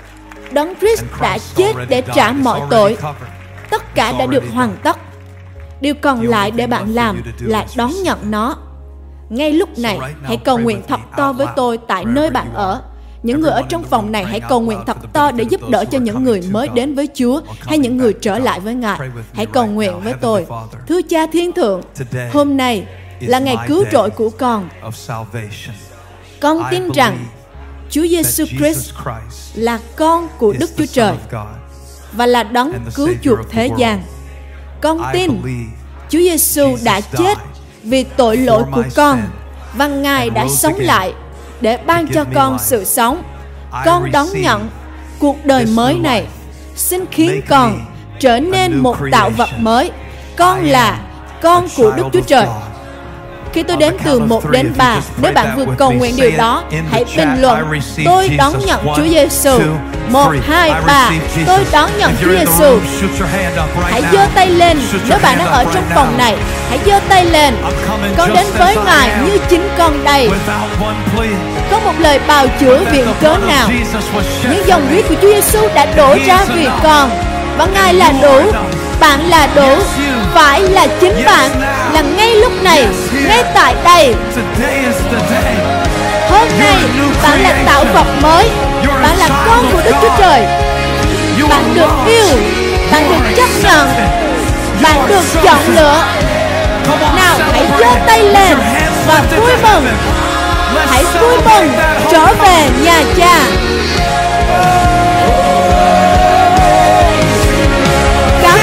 Đấng Christ đã chết để trả mọi tội. Tất cả đã được hoàn tất. Điều còn lại để bạn làm là đón nhận nó ngay lúc này, hãy cầu nguyện thật to với tôi tại nơi bạn ở. Những người ở trong phòng này hãy cầu nguyện thật to để giúp đỡ cho những người mới đến với Chúa hay những người trở lại với Ngài. Hãy cầu nguyện với tôi. Thưa Cha Thiên Thượng, hôm nay là ngày cứu rỗi của con. Con tin rằng Chúa Giêsu Christ là con của Đức Chúa Trời và là đấng cứu chuộc thế gian. Con tin Chúa Giêsu đã chết vì tội lỗi của con và Ngài đã sống lại để ban cho con sự sống. Con đón nhận cuộc đời mới này. Xin khiến con trở nên một tạo vật mới. Con là con của Đức Chúa Trời. Khi tôi đếm từ 1 đến 3, nếu bạn vừa cầu nguyện điều đó, hãy bình luận, tôi đón nhận Chúa Giêsu. 1, 2, 3, tôi đón nhận Chúa Giêsu. Hãy giơ tay lên, nếu bạn đang ở trong phòng này, hãy giơ tay lên. Con đến với Ngài như chính con đây. Có một lời bào chữa viện cớ nào. Những dòng huyết của Chúa Giêsu đã đổ ra vì con. Và Ngài là đủ. bạn là đủ. Phải là chính bạn là ngay lúc này ngay tại đây. Hôm nay bạn là tạo vật mới. Bạn là con của đức chúa trời. Bạn được yêu. Bạn được chấp nhận. bạn được chọn lựa. Nào hãy giơ tay lên và vui mừng. hãy vui mừng. trở về nhà cha. Cảm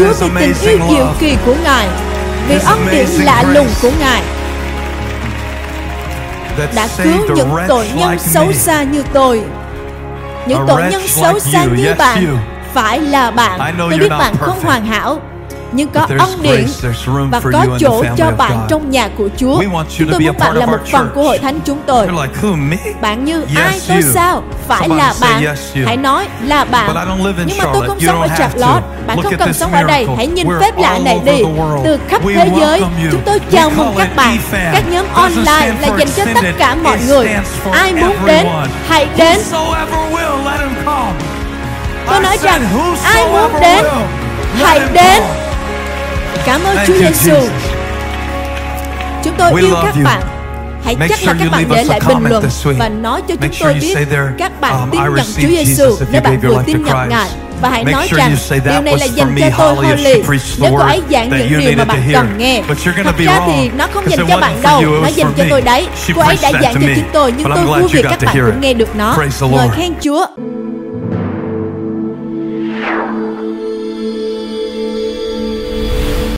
Chúa vì tình yêu diệu kỳ của Ngài Vì ân điển lạ lùng của Ngài. Đã cứu những tội nhân xấu xa như tôi. Những tội nhân xấu xa như bạn Phải là bạn. Tôi biết bạn không hoàn hảo nhưng có ân điển và có chỗ cho bạn trong nhà của Chúa. Chúng tôi muốn bạn là một phần của hội thánh chúng tôi. Bạn như ai tôi sao? Phải là bạn. Hãy nói là bạn. Nhưng mà tôi không sống ở Charlotte. Bạn không cần sống ở đây. Hãy nhìn phép lạ này đi. Từ khắp thế giới, chúng tôi chào mừng các bạn. Các nhóm online là dành cho tất cả mọi người. Ai muốn đến, hãy đến. Tôi nói rằng ai muốn đến, hãy đến. Cảm ơn Chúa Giêsu. Chúng tôi yêu các bạn. Hãy chắc là các bạn để lại bình luận và nói cho chúng tôi biết các bạn um, tin nhận Chúa Giêsu nếu bạn vừa tin nhận Ngài. Và hãy nói rằng điều này là dành cho tôi Holly nếu cô ấy giảng những điều mà bạn cần nghe thật ra thì nó không dành cho bạn đâu. nó dành cho tôi đấy. Cô ấy đã giảng cho chúng tôi nhưng tôi vui vì các bạn cũng nghe được nó. Ngợi khen Chúa